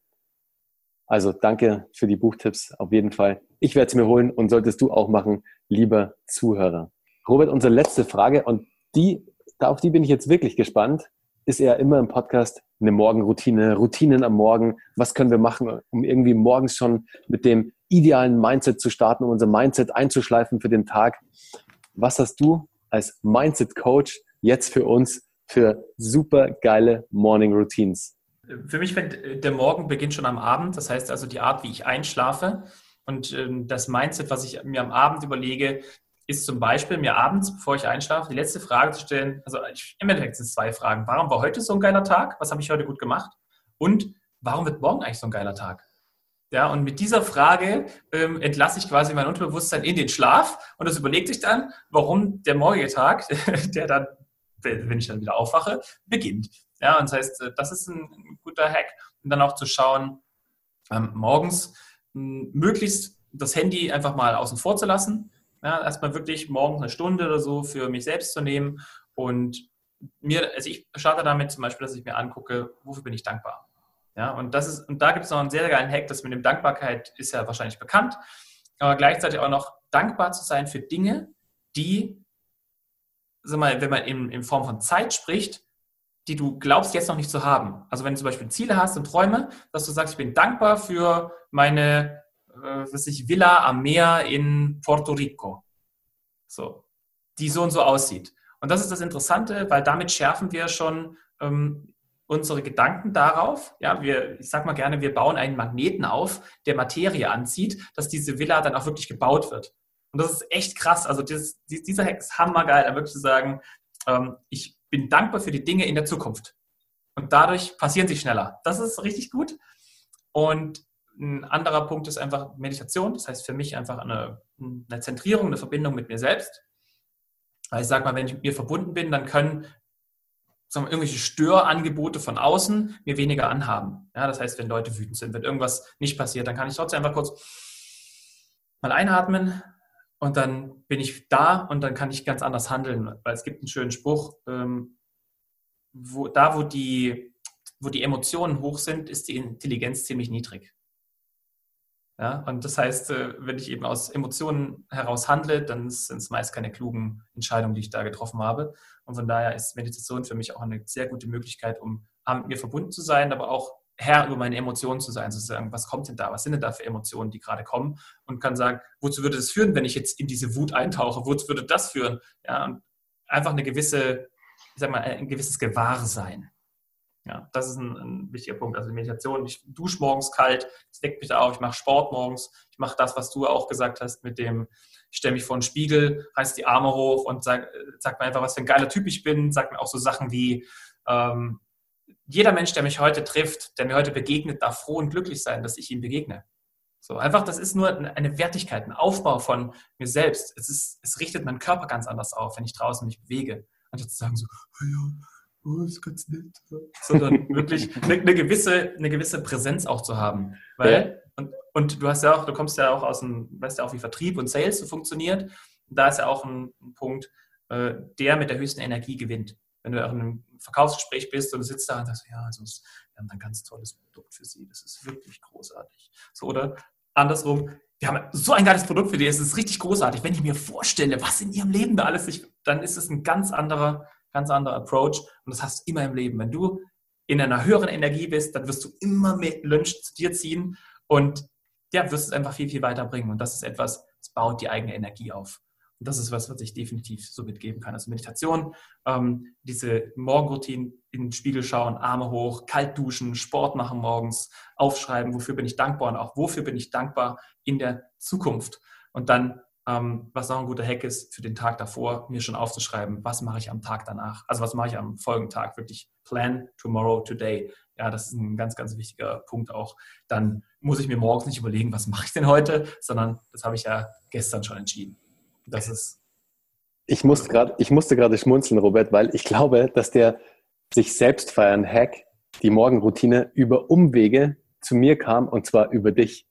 Speaker 2: also danke für die Buchtipps auf jeden Fall. Ich werde es mir holen und solltest du auch machen, lieber Zuhörer. Robert, unsere letzte Frage und die, auf die bin ich jetzt wirklich gespannt, ist ja immer im Podcast eine Morgenroutine, Routinen am Morgen. Was können wir machen, um irgendwie morgens schon mit dem idealen Mindset zu starten, um unser Mindset einzuschleifen für den Tag? Was hast du als Mindset Coach jetzt für uns für super geile Morning Routines?
Speaker 3: Für mich fängt der Morgen beginnt schon am Abend. Das heißt also die Art, wie ich einschlafe und ähm, das Mindset, was ich mir am Abend überlege, ist zum Beispiel mir abends, bevor ich einschlafe, die letzte Frage zu stellen. Also ich, im Endeffekt sind es zwei Fragen. Warum war heute so ein geiler Tag? Was habe ich heute gut gemacht? Und warum wird morgen eigentlich so ein geiler Tag? Ja, und mit dieser Frage ähm, entlasse ich quasi mein Unterbewusstsein in den Schlaf und das überlegt sich dann, warum der morgige Tag, der dann, wenn ich dann wieder aufwache, beginnt. Ja, und das heißt, äh, das ist ein, ein guter Hack. Und dann auch zu schauen, ähm, morgens mh, möglichst das Handy einfach mal außen vor zu lassen. Ja, erstmal wirklich morgens eine Stunde oder so für mich selbst zu nehmen und mir, also ich starte damit zum Beispiel, dass ich mir angucke, wofür bin ich dankbar. Ja, und das ist, und da gibt es noch einen sehr geilen Hack, das mit dem Dankbarkeit ist ja wahrscheinlich bekannt, aber gleichzeitig auch noch dankbar zu sein für Dinge, die, sag mal, wenn man in, in Form von Zeit spricht, die du glaubst jetzt noch nicht zu haben. Also wenn du zum Beispiel Ziele hast und Träume, dass du sagst, ich bin dankbar für meine, äh, was ich, Villa am Meer in Puerto Rico. So, die so und so aussieht. Und das ist das Interessante, weil damit schärfen wir schon ähm, unsere Gedanken darauf. Ja, wir, ich sag mal gerne, wir bauen einen Magneten auf, der Materie anzieht, dass diese Villa dann auch wirklich gebaut wird. Und das ist echt krass. Also dieses, dieser ist hammergeil, da wirklich zu sagen, ähm, ich bin dankbar für die Dinge in der Zukunft. Und dadurch passieren sie schneller. Das ist richtig gut. Und ein anderer Punkt ist einfach Meditation. Das heißt für mich einfach eine, eine Zentrierung, eine Verbindung mit mir selbst. Weil ich sage mal, wenn ich mit mir verbunden bin, dann können sagen wir, irgendwelche Störangebote von außen mir weniger anhaben. Ja, das heißt, wenn Leute wütend sind, wenn irgendwas nicht passiert, dann kann ich trotzdem einfach kurz mal einatmen und dann bin ich da und dann kann ich ganz anders handeln. Weil es gibt einen schönen Spruch, ähm, wo, da wo die, wo die Emotionen hoch sind, ist die Intelligenz ziemlich niedrig. Ja, und das heißt, äh, wenn ich eben aus Emotionen heraus handle, dann sind es meist keine klugen Entscheidungen, die ich da getroffen habe. Und von daher ist Meditation für mich auch eine sehr gute Möglichkeit, um mit mir verbunden zu sein, aber auch Herr über meine Emotionen zu sein, zu sagen, was kommt denn da, was sind denn da für Emotionen, die gerade kommen und kann sagen, wozu würde das führen, wenn ich jetzt in diese Wut eintauche, wozu würde das führen? Ja, und einfach eine gewisse, ich sag mal, ein gewisses Gewahrsein. Ja, das ist ein, ein wichtiger Punkt. Also Meditation, ich dusche morgens kalt, es weckt mich auf, ich mache Sport morgens, ich mache das, was du auch gesagt hast mit dem, ich stelle mich vor einen Spiegel, reiß die Arme hoch und sag, sag mir einfach, was für ein geiler Typ ich bin, sag mir auch so Sachen wie, ähm, jeder Mensch, der mich heute trifft, der mir heute begegnet, darf froh und glücklich sein, dass ich ihm begegne. So, einfach, das ist nur eine Wertigkeit, ein Aufbau von mir selbst. Es, ist, es richtet meinen Körper ganz anders auf, wenn ich draußen mich bewege. Anstatt zu sagen so, oh ja, oh, ist ganz nett. Sondern wirklich eine, eine, gewisse, eine gewisse Präsenz auch zu haben. Weil, ja. und, und du hast ja auch, du kommst ja auch aus dem, weißt ja auch, wie Vertrieb und Sales so funktioniert. Da ist ja auch ein, ein Punkt, äh, der mit der höchsten Energie gewinnt. Wenn du in einem Verkaufsgespräch bist und du sitzt da und sagst, ja, also wir haben ein ganz tolles Produkt für Sie, das ist wirklich großartig. So, oder andersrum, wir haben so ein geiles Produkt für dich, es ist richtig großartig. Wenn ich mir vorstelle, was in Ihrem Leben da alles ist, dann ist es ein ganz anderer ganz anderer Approach und das hast du immer im Leben. Wenn du in einer höheren Energie bist, dann wirst du immer mehr Lunch zu dir ziehen und ja, wirst es einfach viel, viel weiterbringen. Und das ist etwas, das baut die eigene Energie auf. Und das ist was, was ich definitiv so mitgeben kann. Also Meditation, ähm, diese Morgenroutine in den Spiegel schauen, Arme hoch, kalt duschen, Sport machen morgens, aufschreiben, wofür bin ich dankbar und auch wofür bin ich dankbar in der Zukunft. Und dann ähm, was auch ein guter Hack ist, für den Tag davor mir schon aufzuschreiben, was mache ich am Tag danach. Also was mache ich am folgenden Tag. Wirklich plan tomorrow, today. Ja, das ist ein ganz, ganz wichtiger Punkt auch. Dann muss ich mir morgens nicht überlegen, was mache ich denn heute, sondern das habe ich ja gestern schon entschieden. Das ist.
Speaker 2: Ich musste gerade, ich musste gerade schmunzeln, Robert, weil ich glaube, dass der sich selbst feiern Hack, die Morgenroutine über Umwege zu mir kam und zwar über dich.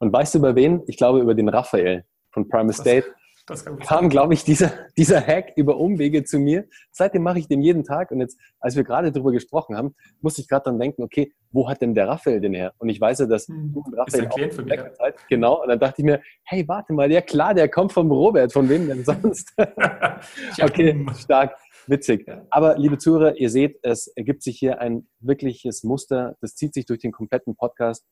Speaker 2: Und weißt du über wen? Ich glaube über den Raphael von Prime Estate, das, das kam, glaube ich, dieser, dieser Hack über Umwege zu mir. Seitdem mache ich den jeden Tag. Und jetzt, als wir gerade darüber gesprochen haben, musste ich gerade dann denken, okay, wo hat denn der Raphael den her? Und ich weiß ja, dass hm. du und Raphael auch von mir. Zeit, genau. Und dann dachte ich mir, hey, warte mal, ja klar, der kommt vom Robert. Von wem denn sonst? okay, stark. Witzig. Aber liebe Zuhörer, ihr seht, es ergibt sich hier ein wirkliches Muster. Das zieht sich durch den kompletten Podcast.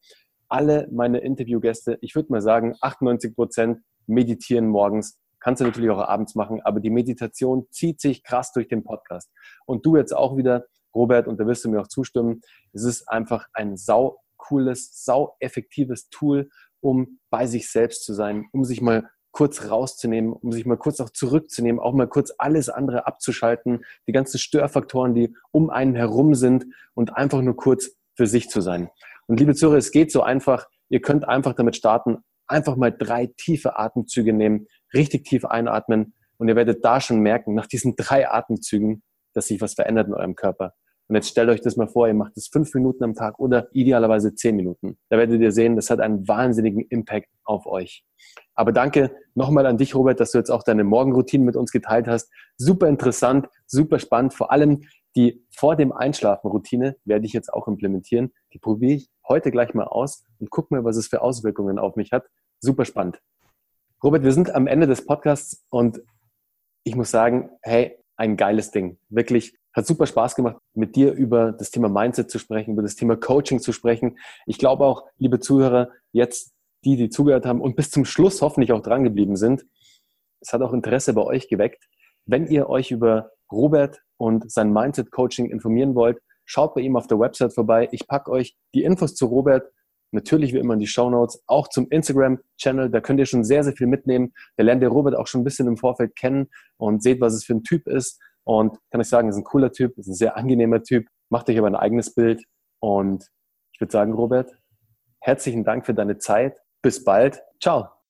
Speaker 2: Alle meine Interviewgäste, ich würde mal sagen, 98 Prozent meditieren morgens. Kannst du natürlich auch abends machen, aber die Meditation zieht sich krass durch den Podcast. Und du jetzt auch wieder, Robert, und da wirst du mir auch zustimmen, es ist einfach ein sau cooles, sau effektives Tool, um bei sich selbst zu sein, um sich mal kurz rauszunehmen, um sich mal kurz auch zurückzunehmen, auch mal kurz alles andere abzuschalten, die ganzen Störfaktoren, die um einen herum sind und einfach nur kurz für sich zu sein. Und liebe Zuhörer, es geht so einfach, Ihr könnt einfach damit starten, einfach mal drei tiefe Atemzüge nehmen, richtig tief einatmen und ihr werdet da schon merken, nach diesen drei Atemzügen, dass sich was verändert in eurem Körper. Und jetzt stellt euch das mal vor, ihr macht es fünf Minuten am Tag oder idealerweise zehn Minuten. Da werdet ihr sehen, das hat einen wahnsinnigen Impact auf euch. Aber danke nochmal an dich, Robert, dass du jetzt auch deine Morgenroutine mit uns geteilt hast. Super interessant, super spannend. Vor allem die vor dem Einschlafen Routine werde ich jetzt auch implementieren. Die probiere ich heute gleich mal aus und guck mal, was es für Auswirkungen auf mich hat. Super spannend. Robert, wir sind am Ende des Podcasts und ich muss sagen, hey, ein geiles Ding. Wirklich hat super Spaß gemacht, mit dir über das Thema Mindset zu sprechen, über das Thema Coaching zu sprechen. Ich glaube auch, liebe Zuhörer, jetzt die, die zugehört haben und bis zum Schluss hoffentlich auch dran geblieben sind, es hat auch Interesse bei euch geweckt. Wenn ihr euch über Robert und sein Mindset Coaching informieren wollt, schaut bei ihm auf der Website vorbei. Ich packe euch die Infos zu Robert natürlich wie immer in die Show Notes, auch zum Instagram-Channel. Da könnt ihr schon sehr, sehr viel mitnehmen. Da lernt ihr Robert auch schon ein bisschen im Vorfeld kennen und seht, was es für ein Typ ist. Und kann ich sagen, ist ein cooler Typ, ist ein sehr angenehmer Typ. Macht euch aber ein eigenes Bild. Und ich würde sagen, Robert, herzlichen Dank für deine Zeit. Bis bald. Ciao.